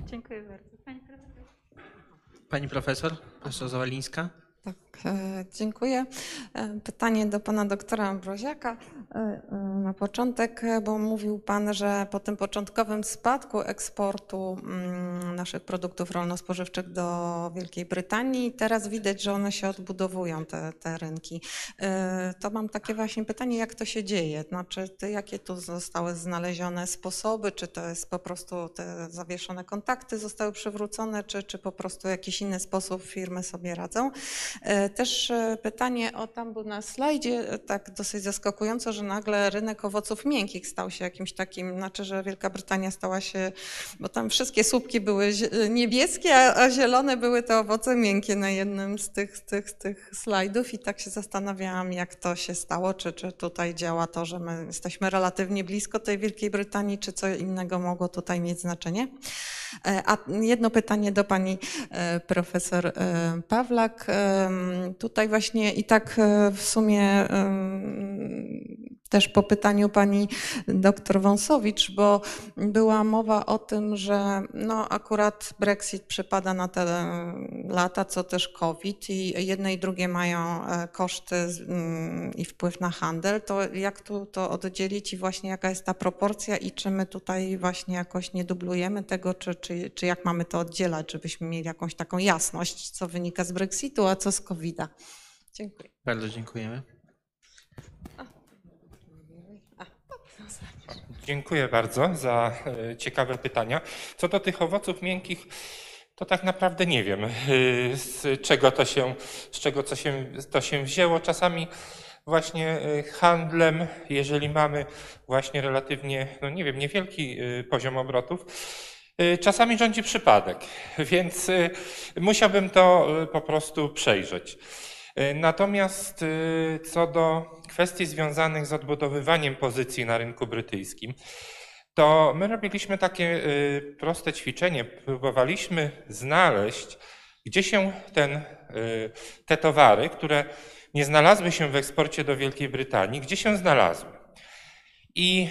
Dziękuję bardzo. Pani profesor. Pani profesor, profesor Zawalińska. E, dziękuję. E, Pytanie do pana doktora Ambroziaka. E, Na początek, bo mówił pan, że po tym początkowym spadku eksportu mm, naszych produktów rolno-spożywczych do Wielkiej Brytanii, teraz widać, że one się odbudowują, te, te rynki. To mam takie właśnie pytanie, jak to się dzieje? Znaczy, jakie tu zostały znalezione sposoby? Czy to jest po prostu te zawieszone kontakty zostały przywrócone, czy, czy po prostu jakiś inny sposób firmy sobie radzą? E, Też e, pytanie o tam był na slajdzie, e, tak dosyć zaskakująco, że nagle rynek owoców miękkich stał się jakimś takim, znaczy, że Wielka Brytania stała się, bo tam wszystkie słupki były zie- niebieskie, a, a zielone były te owoce miękkie na jednym z tych, tych, tych slajdów i tak się zastanawiałam, jak to się stało, czy, czy tutaj działa to, że my jesteśmy relatywnie blisko tej Wielkiej Brytanii, czy co innego mogło tutaj mieć znaczenie. E, A jedno pytanie do pani e, profesor e, Pawlak. Tutaj właśnie i tak e, w sumie też po pytaniu pani doktor Wąsowicz, bo była mowa o tym, że no akurat Brexit przypada na te lata, co też COVID i jedne i drugie mają e, koszty mm, i wpływ na handel, to jak tu to oddzielić i właśnie jaka jest ta proporcja i czy my tutaj właśnie jakoś nie dublujemy tego, czy, czy, czy jak mamy to oddzielać, żebyśmy mieli jakąś taką jasność, co wynika z Brexitu, a co z COVID-a. Dziękuję. Bardzo dziękujemy. Dziękuję bardzo za e, ciekawe pytania. Co do tych owoców miękkich, to tak naprawdę nie wiem, e, z czego to się, z czego to się, to się wzięło. Czasami właśnie e, handlem, jeżeli mamy właśnie relatywnie, no nie wiem, niewielki poziom obrotów, czasami rządzi przypadek, więc musiałbym to po prostu przejrzeć. E, Natomiast e, co do kwestii związanych z odbudowywaniem pozycji na rynku brytyjskim, to my robiliśmy takie e, proste ćwiczenie. Próbowaliśmy znaleźć, gdzie się ten, te towary, które nie znalazły się w eksporcie do Wielkiej Brytanii, gdzie się znalazły. I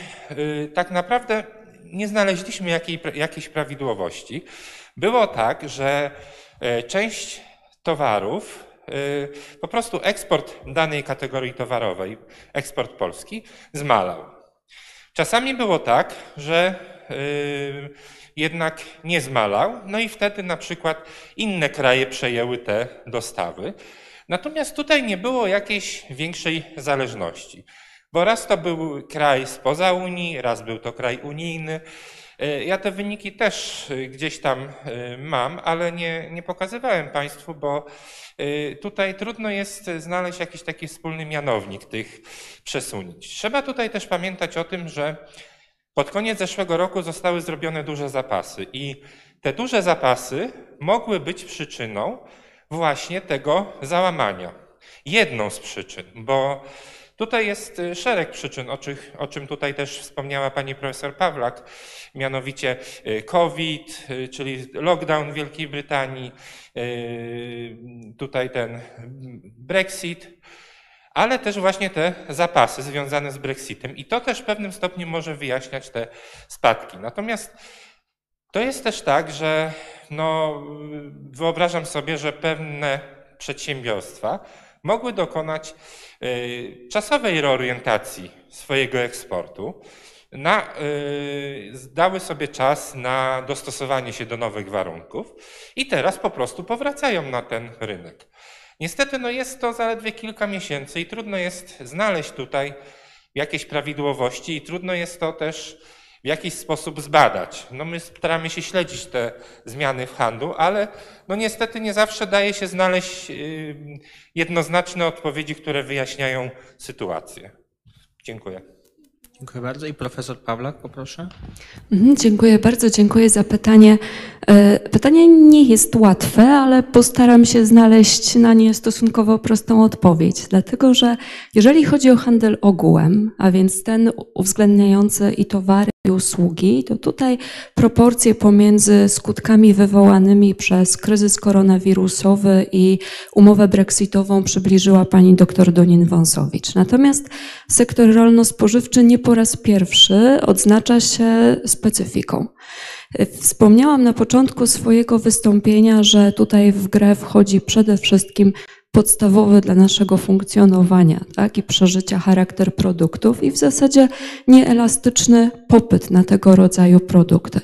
tak naprawdę nie znaleźliśmy jakiej, jakiejś prawidłowości. Było tak, że część towarów, po prostu eksport danej kategorii towarowej, eksport polski, zmalał. Czasami było tak, że y, jednak nie zmalał, no i wtedy na przykład inne kraje przejęły te dostawy. Natomiast tutaj nie było jakiejś większej zależności, bo raz to był kraj spoza Unii, raz był to kraj unijny. E, Ja te wyniki też e, gdzieś tam e, mam, ale nie, nie pokazywałem Państwu, bo tutaj trudno jest znaleźć jakiś taki wspólny mianownik tych przesunięć. Trzeba tutaj też pamiętać o tym, że pod koniec zeszłego roku zostały zrobione duże zapasy i te duże zapasy mogły być przyczyną właśnie tego załamania. Jedną z przyczyn, bo tutaj jest y, szereg przyczyn, o, czych, o czym tutaj też wspomniała pani profesor Pawlak, mianowicie y, COVID, y, czyli lockdown w Wielkiej Brytanii, tutaj ten mm, Brexit, ale też właśnie te zapasy związane z Brexitem. I to też w pewnym stopniu może wyjaśniać te spadki. Natomiast to jest też tak, że no, wyobrażam sobie, że pewne przedsiębiorstwa mogły dokonać czasowej reorientacji swojego eksportu na, yy, dały sobie czas na dostosowanie się do nowych warunków i teraz po prostu powracają na ten rynek. Niestety no jest to zaledwie kilka miesięcy i trudno jest znaleźć tutaj jakieś prawidłowości i trudno jest to też w jakiś sposób zbadać. No my staramy się śledzić te zmiany w handlu, ale no niestety nie zawsze daje się znaleźć yy, jednoznaczne odpowiedzi, które wyjaśniają sytuację. Dziękuję. Dziękuję bardzo. I profesor Pawlak, poproszę. Mhm, dziękuję bardzo, dziękuję za pytanie. E, pytanie nie jest łatwe, ale postaram się znaleźć na nie stosunkowo prostą odpowiedź, dlatego że jeżeli chodzi o handel ogółem, a więc ten uwzględniający i towary, usługi, to tutaj proporcje pomiędzy skutkami wywołanymi przez kryzys koronawirusowy i umowę brexitową przybliżyła pani dr Donin-Wąsowicz. Natomiast sektor rolno-spożywczy nie po raz pierwszy odznacza się specyfiką. Wspomniałam na początku swojego wystąpienia, że tutaj w grę wchodzi przede wszystkim podstawowy dla naszego funkcjonowania tak, i przeżycia charakter produktów i w zasadzie nieelastyczny popyt na tego rodzaju produkty.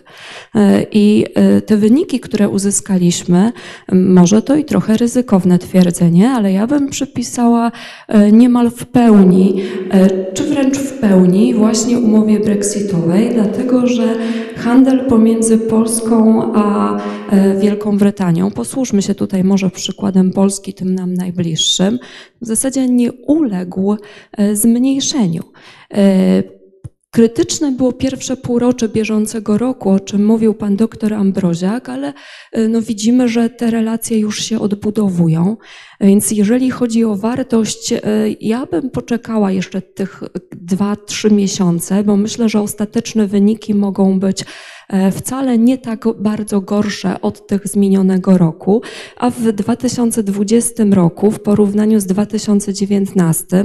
E, I e, te wyniki, które uzyskaliśmy, może to i trochę ryzykowne twierdzenie, ale ja bym przypisała e, niemal w pełni, czy wręcz w pełni właśnie umowie brexitowej, dlatego że handel pomiędzy Polską a Wielką Brytanią, posłużmy się tutaj może przykładem Polski, tym nam najbliższym, w zasadzie nie uległ e, zmniejszeniu. E, krytyczne było pierwsze półrocze bieżącego roku, o czym mówił pan doktor Ambroziak, ale e, no widzimy, że te relacje już się odbudowują. Więc jeżeli chodzi o wartość, ja bym poczekała jeszcze tych dwa, trzy miesiące, bo myślę, że ostateczne wyniki mogą być E, wcale nie tak bardzo gorsze od tych z minionego roku, a w 2020 roku w porównaniu z 2019,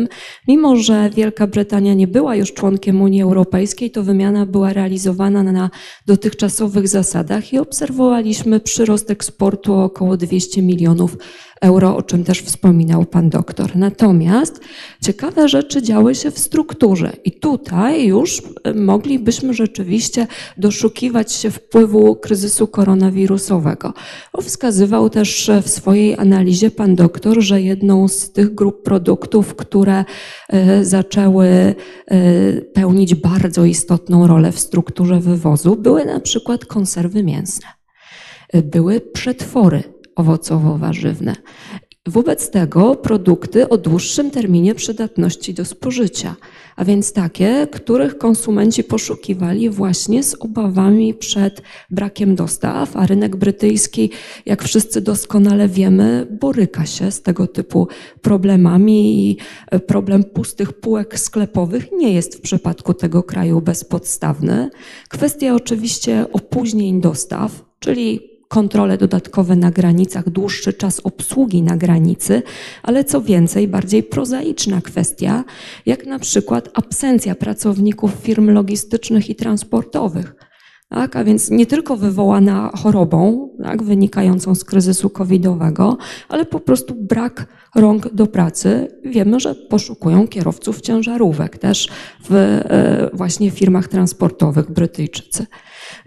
mimo że Wielka Brytania nie była już członkiem Unii Europejskiej, to wymiana była realizowana na dotychczasowych zasadach i obserwowaliśmy przyrost eksportu o około 200 milionów euro, o czym też wspominał pan doktor. Natomiast ciekawe rzeczy działy się w strukturze i tutaj już e, moglibyśmy rzeczywiście doszukiwać się wpływu kryzysu koronawirusowego. Wskazywał też w swojej analizie pan doktor, że jedną z tych grup produktów, które e, zaczęły e, pełnić bardzo istotną rolę w strukturze wywozu, były na przykład konserwy mięsne były przetwory owocowo-warzywne. Wobec tego produkty o dłuższym terminie przydatności do spożycia, a więc takie, których konsumenci poszukiwali właśnie z obawami przed brakiem dostaw, a rynek brytyjski, jak wszyscy doskonale wiemy, boryka się z tego typu problemami i problem pustych półek sklepowych nie jest w przypadku tego kraju bezpodstawny. Kwestia oczywiście opóźnień dostaw, czyli kontrole dodatkowe na granicach, dłuższy czas obsługi na granicy, ale co więcej, bardziej prozaiczna kwestia, jak na przykład absencja pracowników firm logistycznych i transportowych. Tak, a więc nie tylko wywołana chorobą, tak, wynikającą z kryzysu covidowego, ale po prostu brak rąk do pracy. Wiemy, że poszukują kierowców ciężarówek też w e, właśnie firmach transportowych Brytyjczycy.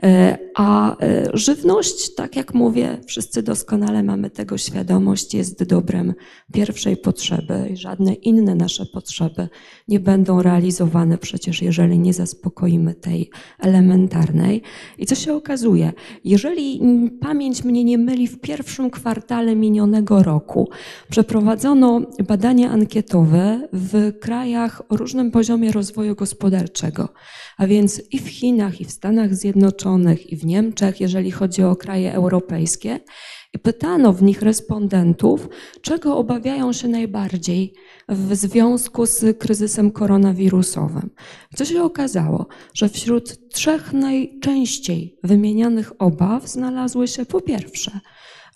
E, a e, żywność, tak jak mówię, wszyscy doskonale mamy tego świadomość, jest dobrem pierwszej potrzeby i żadne inne nasze potrzeby nie będą realizowane przecież, jeżeli nie zaspokoimy tej elementarnej. I co się okazuje? Jeżeli pamięć mnie nie myli, w pierwszym kwartale minionego roku przeprowadzono badania ankietowe w krajach o różnym poziomie rozwoju gospodarczego, a więc i w Chinach, i w Stanach Zjednoczonych, i w Niemczech, jeżeli chodzi o kraje europejskie. I pytano w nich respondentów, czego obawiają się najbardziej w związku z kryzysem koronawirusowym. Co się okazało, że wśród trzech najczęściej wymienianych obaw znalazły się po pierwsze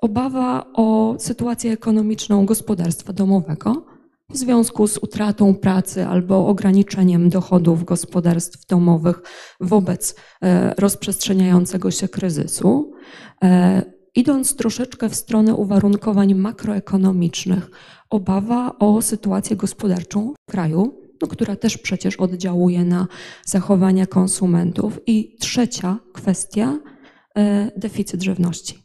obawa o sytuację ekonomiczną gospodarstwa domowego, w związku z utratą pracy albo ograniczeniem dochodów gospodarstw domowych wobec e, rozprzestrzeniającego się kryzysu. E, idąc troszeczkę w stronę uwarunkowań makroekonomicznych, obawa o sytuację gospodarczą w kraju, no, która też przecież oddziałuje na zachowania konsumentów. I trzecia kwestia, e, deficyt żywności.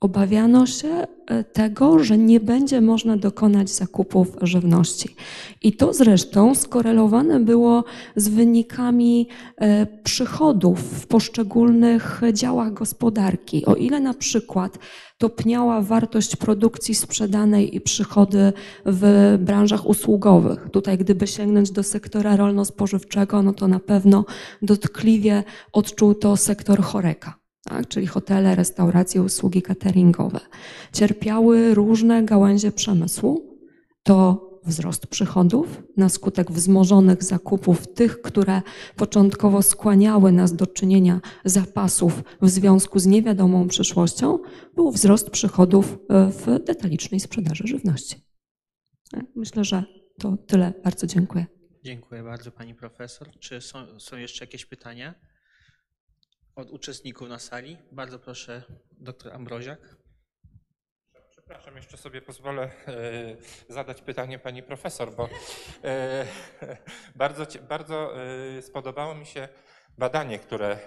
Obawiano się e, tego, że nie będzie można dokonać zakupów żywności. I to zresztą skorelowane było z wynikami e, przychodów w poszczególnych działach gospodarki. O ile na przykład topniała wartość produkcji sprzedanej i przychody w branżach usługowych. Tutaj, gdyby sięgnąć do sektora rolno-spożywczego, no to na pewno dotkliwie odczuł to sektor choreka tak, czyli hotele, restauracje, usługi cateringowe. Cierpiały różne gałęzie przemysłu. To wzrost przychodów na skutek wzmożonych zakupów, tych, które początkowo skłaniały nas do czynienia zapasów w związku z niewiadomą przyszłością, był wzrost przychodów e, w detalicznej sprzedaży żywności. E, myślę, że to tyle. Bardzo dziękuję. Dziękuję bardzo pani profesor. Czy są, są jeszcze jakieś pytania? Od uczestników na sali. Bardzo proszę, doktor Ambroziak. Przepraszam, jeszcze sobie pozwolę e, zadać pytanie pani profesor, bo e, bardzo, bardzo e, spodobało mi się badanie, które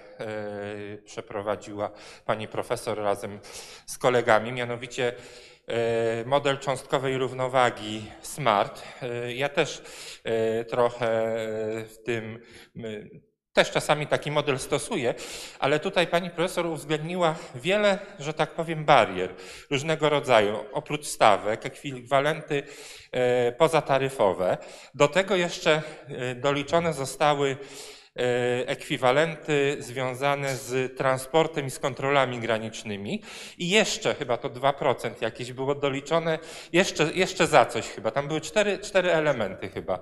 przeprowadziła pani profesor razem z kolegami, mianowicie model cząstkowej równowagi SMART. Ja też trochę w tym też czasami taki model stosuję, ale tutaj pani profesor uwzględniła wiele, że tak powiem, barier różnego rodzaju, oprócz stawek, ekwiwalenty e, pozataryfowe. Do tego jeszcze e, doliczone zostały ekwiwalenty związane z transportem i z kontrolami granicznymi. I jeszcze chyba to 2% jakieś było doliczone, jeszcze, jeszcze za coś chyba. Tam były cztery, cztery elementy chyba.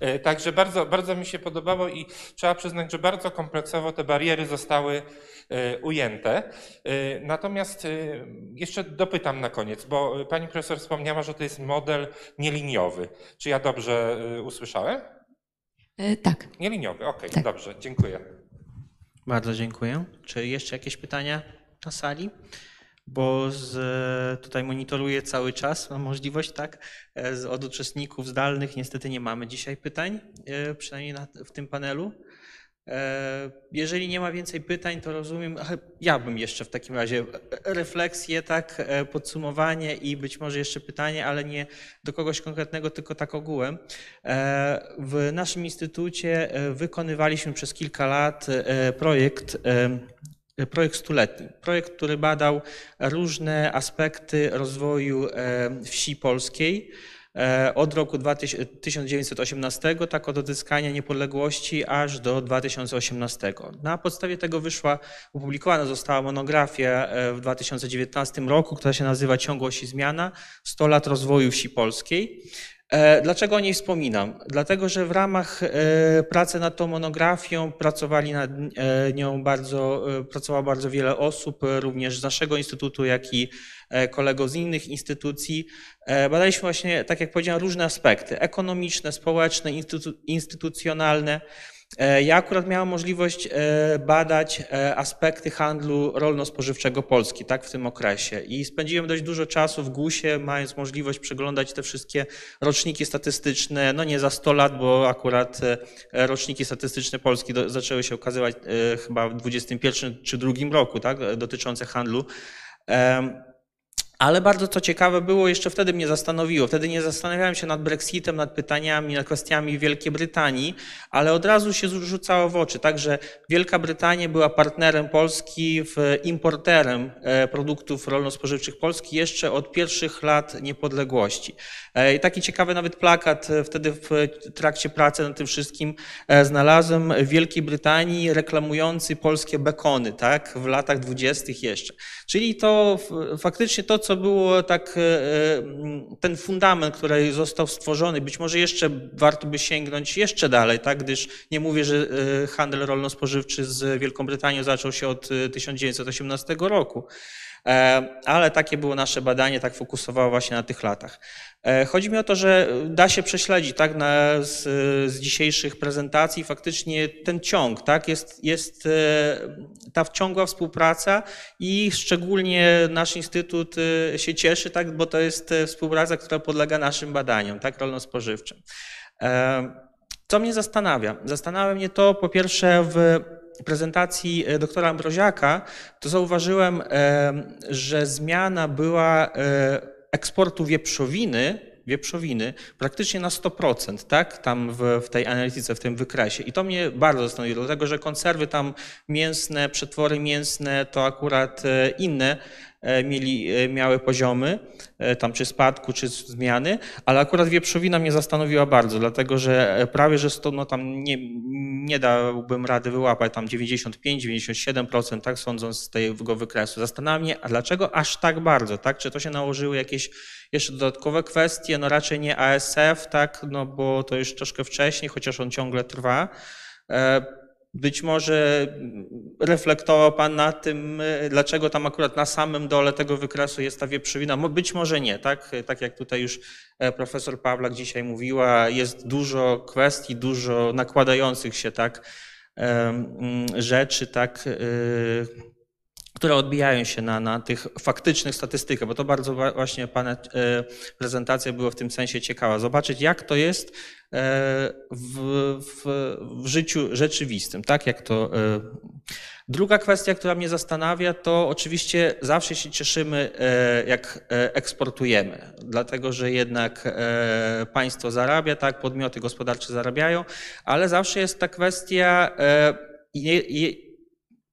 E, także bardzo, bardzo mi się podobało i trzeba przyznać, że bardzo kompleksowo te bariery zostały e, ujęte. Natomiast jeszcze dopytam na koniec, bo pani profesor wspomniała, że to jest model nieliniowy. Czy ja dobrze usłyszałem? E, tak. Nieliniowy, okej, okay, tak. dobrze, dziękuję. Bardzo dziękuję. Czy jeszcze jakieś pytania na sali? Bo z, tutaj monitoruję cały czas, mam możliwość, tak? E, z, od uczestników zdalnych niestety nie mamy dzisiaj pytań, e, przynajmniej na, w tym panelu. E, jeżeli nie ma więcej pytań, to rozumiem, ja bym jeszcze w takim razie refleksję, tak, e, podsumowanie i być może jeszcze pytanie, ale nie do kogoś konkretnego, tylko tak ogółem. E, w naszym instytucie wykonywaliśmy przez kilka lat projekt projekt stuletni. Projekt, który badał różne aspekty rozwoju wsi polskiej. E, od roku 1918, tak od odzyskania niepodległości, aż do 2018. Na podstawie tego wyszła, opublikowana została monografia e, w 2019 roku, która się nazywa Ciągłość i zmiana 100 lat rozwoju wsi polskiej. E, dlaczego o niej wspominam? Dlatego, że w ramach pracy nad tą monografią pracowali nad nią bardzo, pracowało bardzo wiele osób, również z naszego instytutu, jak i E, kolegów z innych instytucji. E, badaliśmy właśnie, tak jak powiedziałem, różne aspekty ekonomiczne, społeczne, instytu instytucjonalne. E, ja akurat miałem możliwość badać aspekty handlu rolno-spożywczego Polski, tak, w tym okresie. I spędziłem dość dużo czasu w GUS-ie, mając możliwość przeglądać te wszystkie roczniki statystyczne, no nie za 100 lat, bo akurat roczniki statystyczne Polski do, zaczęły się ukazywać chyba w 21 czy drugim roku, tak, dotyczące handlu. Ale bardzo co ciekawe było, jeszcze wtedy mnie zastanowiło. Wtedy nie zastanawiałem się nad Brexitem, nad pytaniami, nad kwestiami Wielkiej Brytanii, ale od razu się rzucało w oczy. Także Wielka Brytania była partnerem Polski, importerem e, produktów rolno-spożywczych Polski jeszcze od pierwszych lat niepodległości. E, I taki ciekawy nawet plakat e, wtedy w trakcie pracy nad tym wszystkim znalazłem w Wielkiej Brytanii reklamujący polskie bekony, tak, w latach dwudziestych jeszcze. Czyli to faktycznie to, co było tak, e, e, ten fundament, który został stworzony, być może jeszcze warto by sięgnąć jeszcze dalej, tak, gdyż nie mówię, że e, handel rolno-spożywczy z Wielką Brytanią zaczął się od 1918 roku, ale takie było nasze badanie, tak fokusowało właśnie na tych latach. E, chodzi mi o to, że da się prześledzić tak, na, z, z dzisiejszych prezentacji faktycznie ten ciąg, tak, jest, jest e, ta ciągła współpraca i szczególnie nasz instytut e, się cieszy, tak, bo to jest współpraca, która podlega naszym badaniom, tak, rolno-spożywczym. Co mnie zastanawia? Zastanawia mnie to po pierwsze w prezentacji e, doktora Ambroziaka, to zauważyłem, e, że zmiana była e, eksportu wieprzowiny, wieprzowiny praktycznie na 100%, tak? Tam w, w tej analityce, w tym wykresie. I to mnie bardzo zastanowiło, dlatego że konserwy tam mięsne, przetwory mięsne to akurat inne mieli, e, miały poziomy, e, tam czy spadku, czy zmiany, ale akurat wieprzowina mnie zastanowiła bardzo, dlatego że prawie, że sto, no tam nie, nie dałbym rady wyłapać tam 95-97%, tak sądząc z tego wykresu. Zastanawiam mnie, a dlaczego aż tak bardzo, tak? Czy to się nałożyły jakieś jeszcze dodatkowe kwestie? No raczej nie ASF, tak? No bo to już troszkę wcześniej, chociaż on ciągle trwa. Być może reflektował Pan na tym, dlaczego tam akurat na samym dole tego wykresu jest ta wieprzowina. Być może nie, tak? Tak jak tutaj już e, profesor Pawlak dzisiaj mówiła, jest dużo kwestii, dużo nakładających się tak rzeczy, tak, e, które odbijają się na, na tych faktycznych statystykach, bo to bardzo właśnie Pana e, prezentacja była w tym sensie ciekawa. Zobaczyć, jak to jest E, w, w, w życiu rzeczywistym, tak jak to. E, druga kwestia, która mnie zastanawia, to oczywiście zawsze się cieszymy, jak eksportujemy, dlatego że jednak państwo zarabia, tak, podmioty gospodarcze zarabiają, ale zawsze jest ta kwestia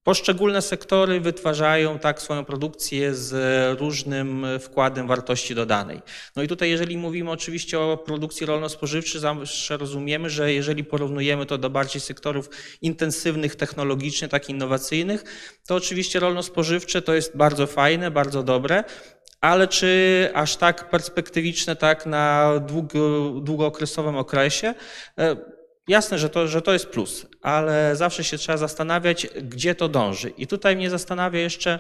Poszczególne sektory wytwarzają tak swoją produkcję z różnym wkładem wartości dodanej. No i tutaj, jeżeli mówimy oczywiście o produkcji rolno-spożywczej, zawsze rozumiemy, że jeżeli porównujemy to do bardziej sektorów intensywnych technologicznie, tak innowacyjnych, to oczywiście rolno-spożywcze to jest bardzo fajne, bardzo dobre, ale czy aż tak perspektywiczne, tak na długo, długookresowym okresie? Jasne, że to, że to jest plus, ale zawsze się trzeba zastanawiać, gdzie to dąży. I tutaj mnie zastanawia jeszcze,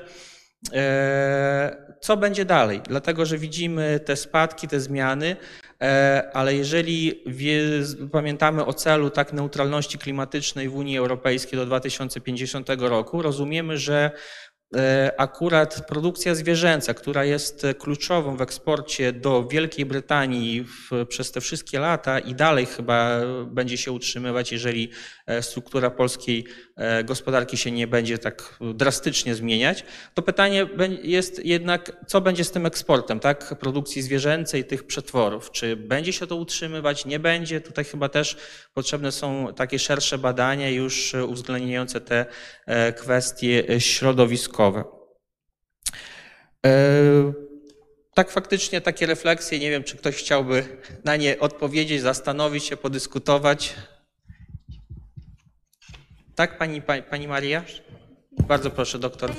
e, co będzie dalej, dlatego że widzimy te spadki, te zmiany, e, ale jeżeli wie, pamiętamy o celu tak neutralności klimatycznej w Unii Europejskiej do 2050 roku, rozumiemy, że akurat produkcja zwierzęca, która jest kluczową w eksporcie do Wielkiej Brytanii w, przez te wszystkie lata i dalej chyba będzie się utrzymywać, jeżeli e, struktura polskiej e, gospodarki się nie będzie tak drastycznie zmieniać, to pytanie jest jednak, co będzie z tym eksportem, tak, produkcji zwierzęcej, tych przetworów. Czy będzie się to utrzymywać, nie będzie? Tutaj chyba też potrzebne są takie szersze badania już uwzględniające te kwestie środowiskowe. E, tak faktycznie takie refleksje, nie wiem, czy ktoś chciałby na nie odpowiedzieć, zastanowić się, podyskutować. Tak, pani, pani, pani Maria? Bardzo proszę, doktor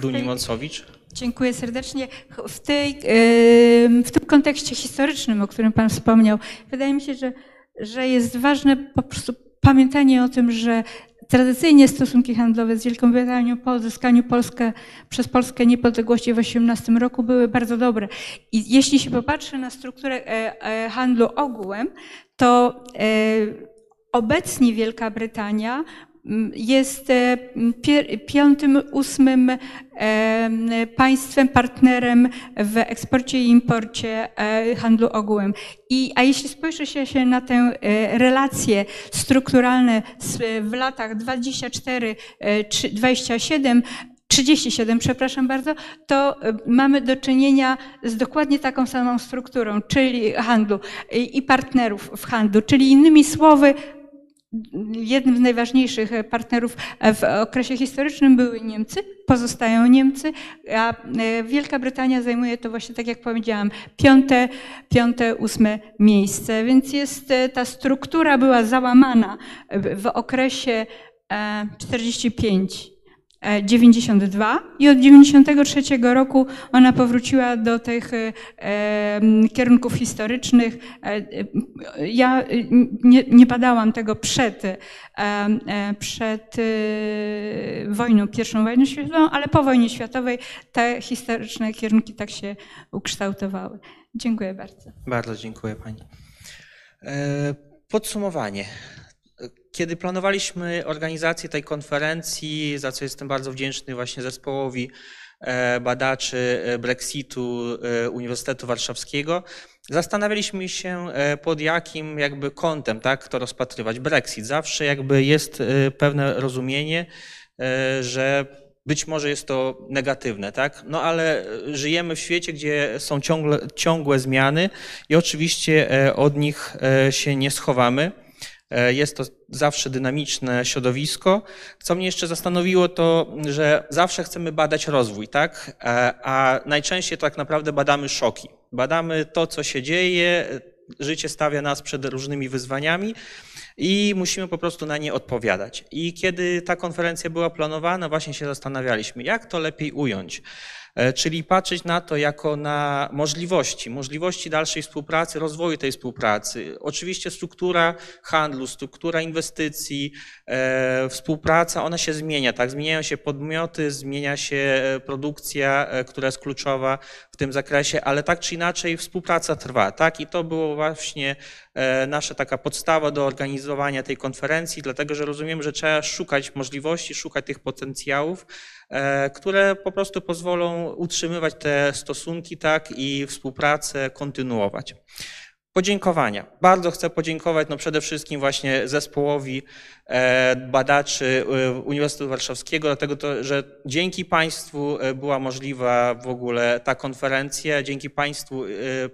Duni-Monsowicz. Dziękuję serdecznie. W, tej, w tym kontekście historycznym, o którym Pan wspomniał, wydaje mi się, że, że jest ważne po prostu pamiętanie o tym, że Tradycyjnie stosunki handlowe z Wielką Brytanią po odzyskaniu Polskę, przez Polskę niepodległości w 18 roku były bardzo dobre. I jeśli się popatrzy na strukturę e, e, handlu ogółem, to e, obecnie Wielka Brytania jest e, piątym, ósmym e, państwem, partnerem w eksporcie i imporcie e, handlu ogółem. I, a jeśli spojrzy się na tę relację strukturalne w latach 24, 27, 37, przepraszam bardzo, to mamy do czynienia z dokładnie taką samą strukturą, czyli handlu i partnerów w handlu, czyli innymi słowy, jednym z najważniejszych partnerów w okresie historycznym były Niemcy, pozostają Niemcy, a e, Wielka Brytania zajmuje to właśnie, tak jak powiedziałam, piąte, piąte ósme miejsce. Więc jest, e, ta struktura była załamana w okresie 45 e, 92 i od 93 roku ona powróciła do tych e, kierunków historycznych. E, ja nie, nie badałam tego przed, e, przed wojną, pierwszą wojną światową, ale po wojnie światowej te historyczne kierunki tak się ukształtowały. Dziękuję bardzo. Bardzo dziękuję Pani. Podsumowanie. Kiedy planowaliśmy organizację tej konferencji, za co jestem bardzo wdzięczny właśnie zespołowi e, badaczy e, Brexitu e, Uniwersytetu Warszawskiego, Zastanawialiśmy się, pod jakim jakby kątem tak, to rozpatrywać. Brexit. Zawsze jakby jest pewne rozumienie, że być może jest to negatywne, tak? No ale żyjemy w świecie, gdzie są ciągle, ciągłe zmiany i oczywiście od nich się nie schowamy. Jest to zawsze dynamiczne środowisko. Co mnie jeszcze zastanowiło, to że zawsze chcemy badać rozwój, tak? A najczęściej tak naprawdę badamy szoki. Badamy to, co się dzieje, życie stawia nas przed różnymi wyzwaniami i musimy po prostu na nie odpowiadać. I kiedy ta konferencja była planowana, właśnie się zastanawialiśmy, jak to lepiej ująć. E, czyli patrzeć na to jako na możliwości, możliwości dalszej współpracy, rozwoju tej współpracy. Oczywiście struktura handlu, struktura inwestycji, e, współpraca, ona się zmienia, tak? Zmieniają się podmioty, zmienia się e, produkcja, która jest kluczowa w tym zakresie, ale tak czy inaczej współpraca trwa, tak? I to było właśnie nasza taka podstawa do organizowania tej konferencji, dlatego że rozumiem, że trzeba szukać możliwości, szukać tych potencjałów, E, które po prostu pozwolą utrzymywać te stosunki tak i współpracę kontynuować. Podziękowania. Bardzo chcę podziękować no przede wszystkim właśnie zespołowi e, badaczy e, Uniwersytetu Warszawskiego, dlatego to, że dzięki Państwu była możliwa w ogóle ta konferencja, dzięki Państwu,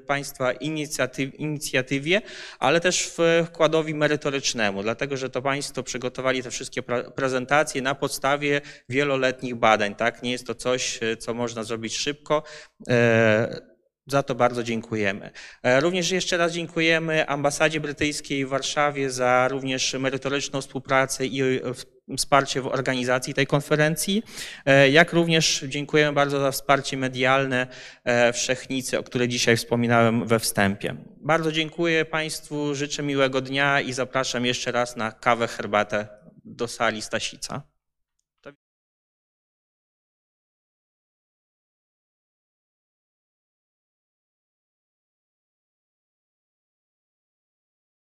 Państwa inicjatyw, inicjatywie, ale też wkładowi merytorycznemu, dlatego że to Państwo przygotowali te wszystkie prezentacje na podstawie wieloletnich badań. Tak? Nie jest to coś, co można zrobić szybko. Za to bardzo dziękujemy. E, również jeszcze raz dziękujemy ambasadzie brytyjskiej w Warszawie za również merytoryczną współpracę i e, wsparcie w organizacji tej konferencji, e, jak również dziękujemy bardzo za wsparcie medialne Wszechnicy, o której dzisiaj wspominałem we wstępie. Bardzo dziękuję Państwu, życzę miłego dnia i zapraszam jeszcze raz na kawę, herbatę do sali Stasica.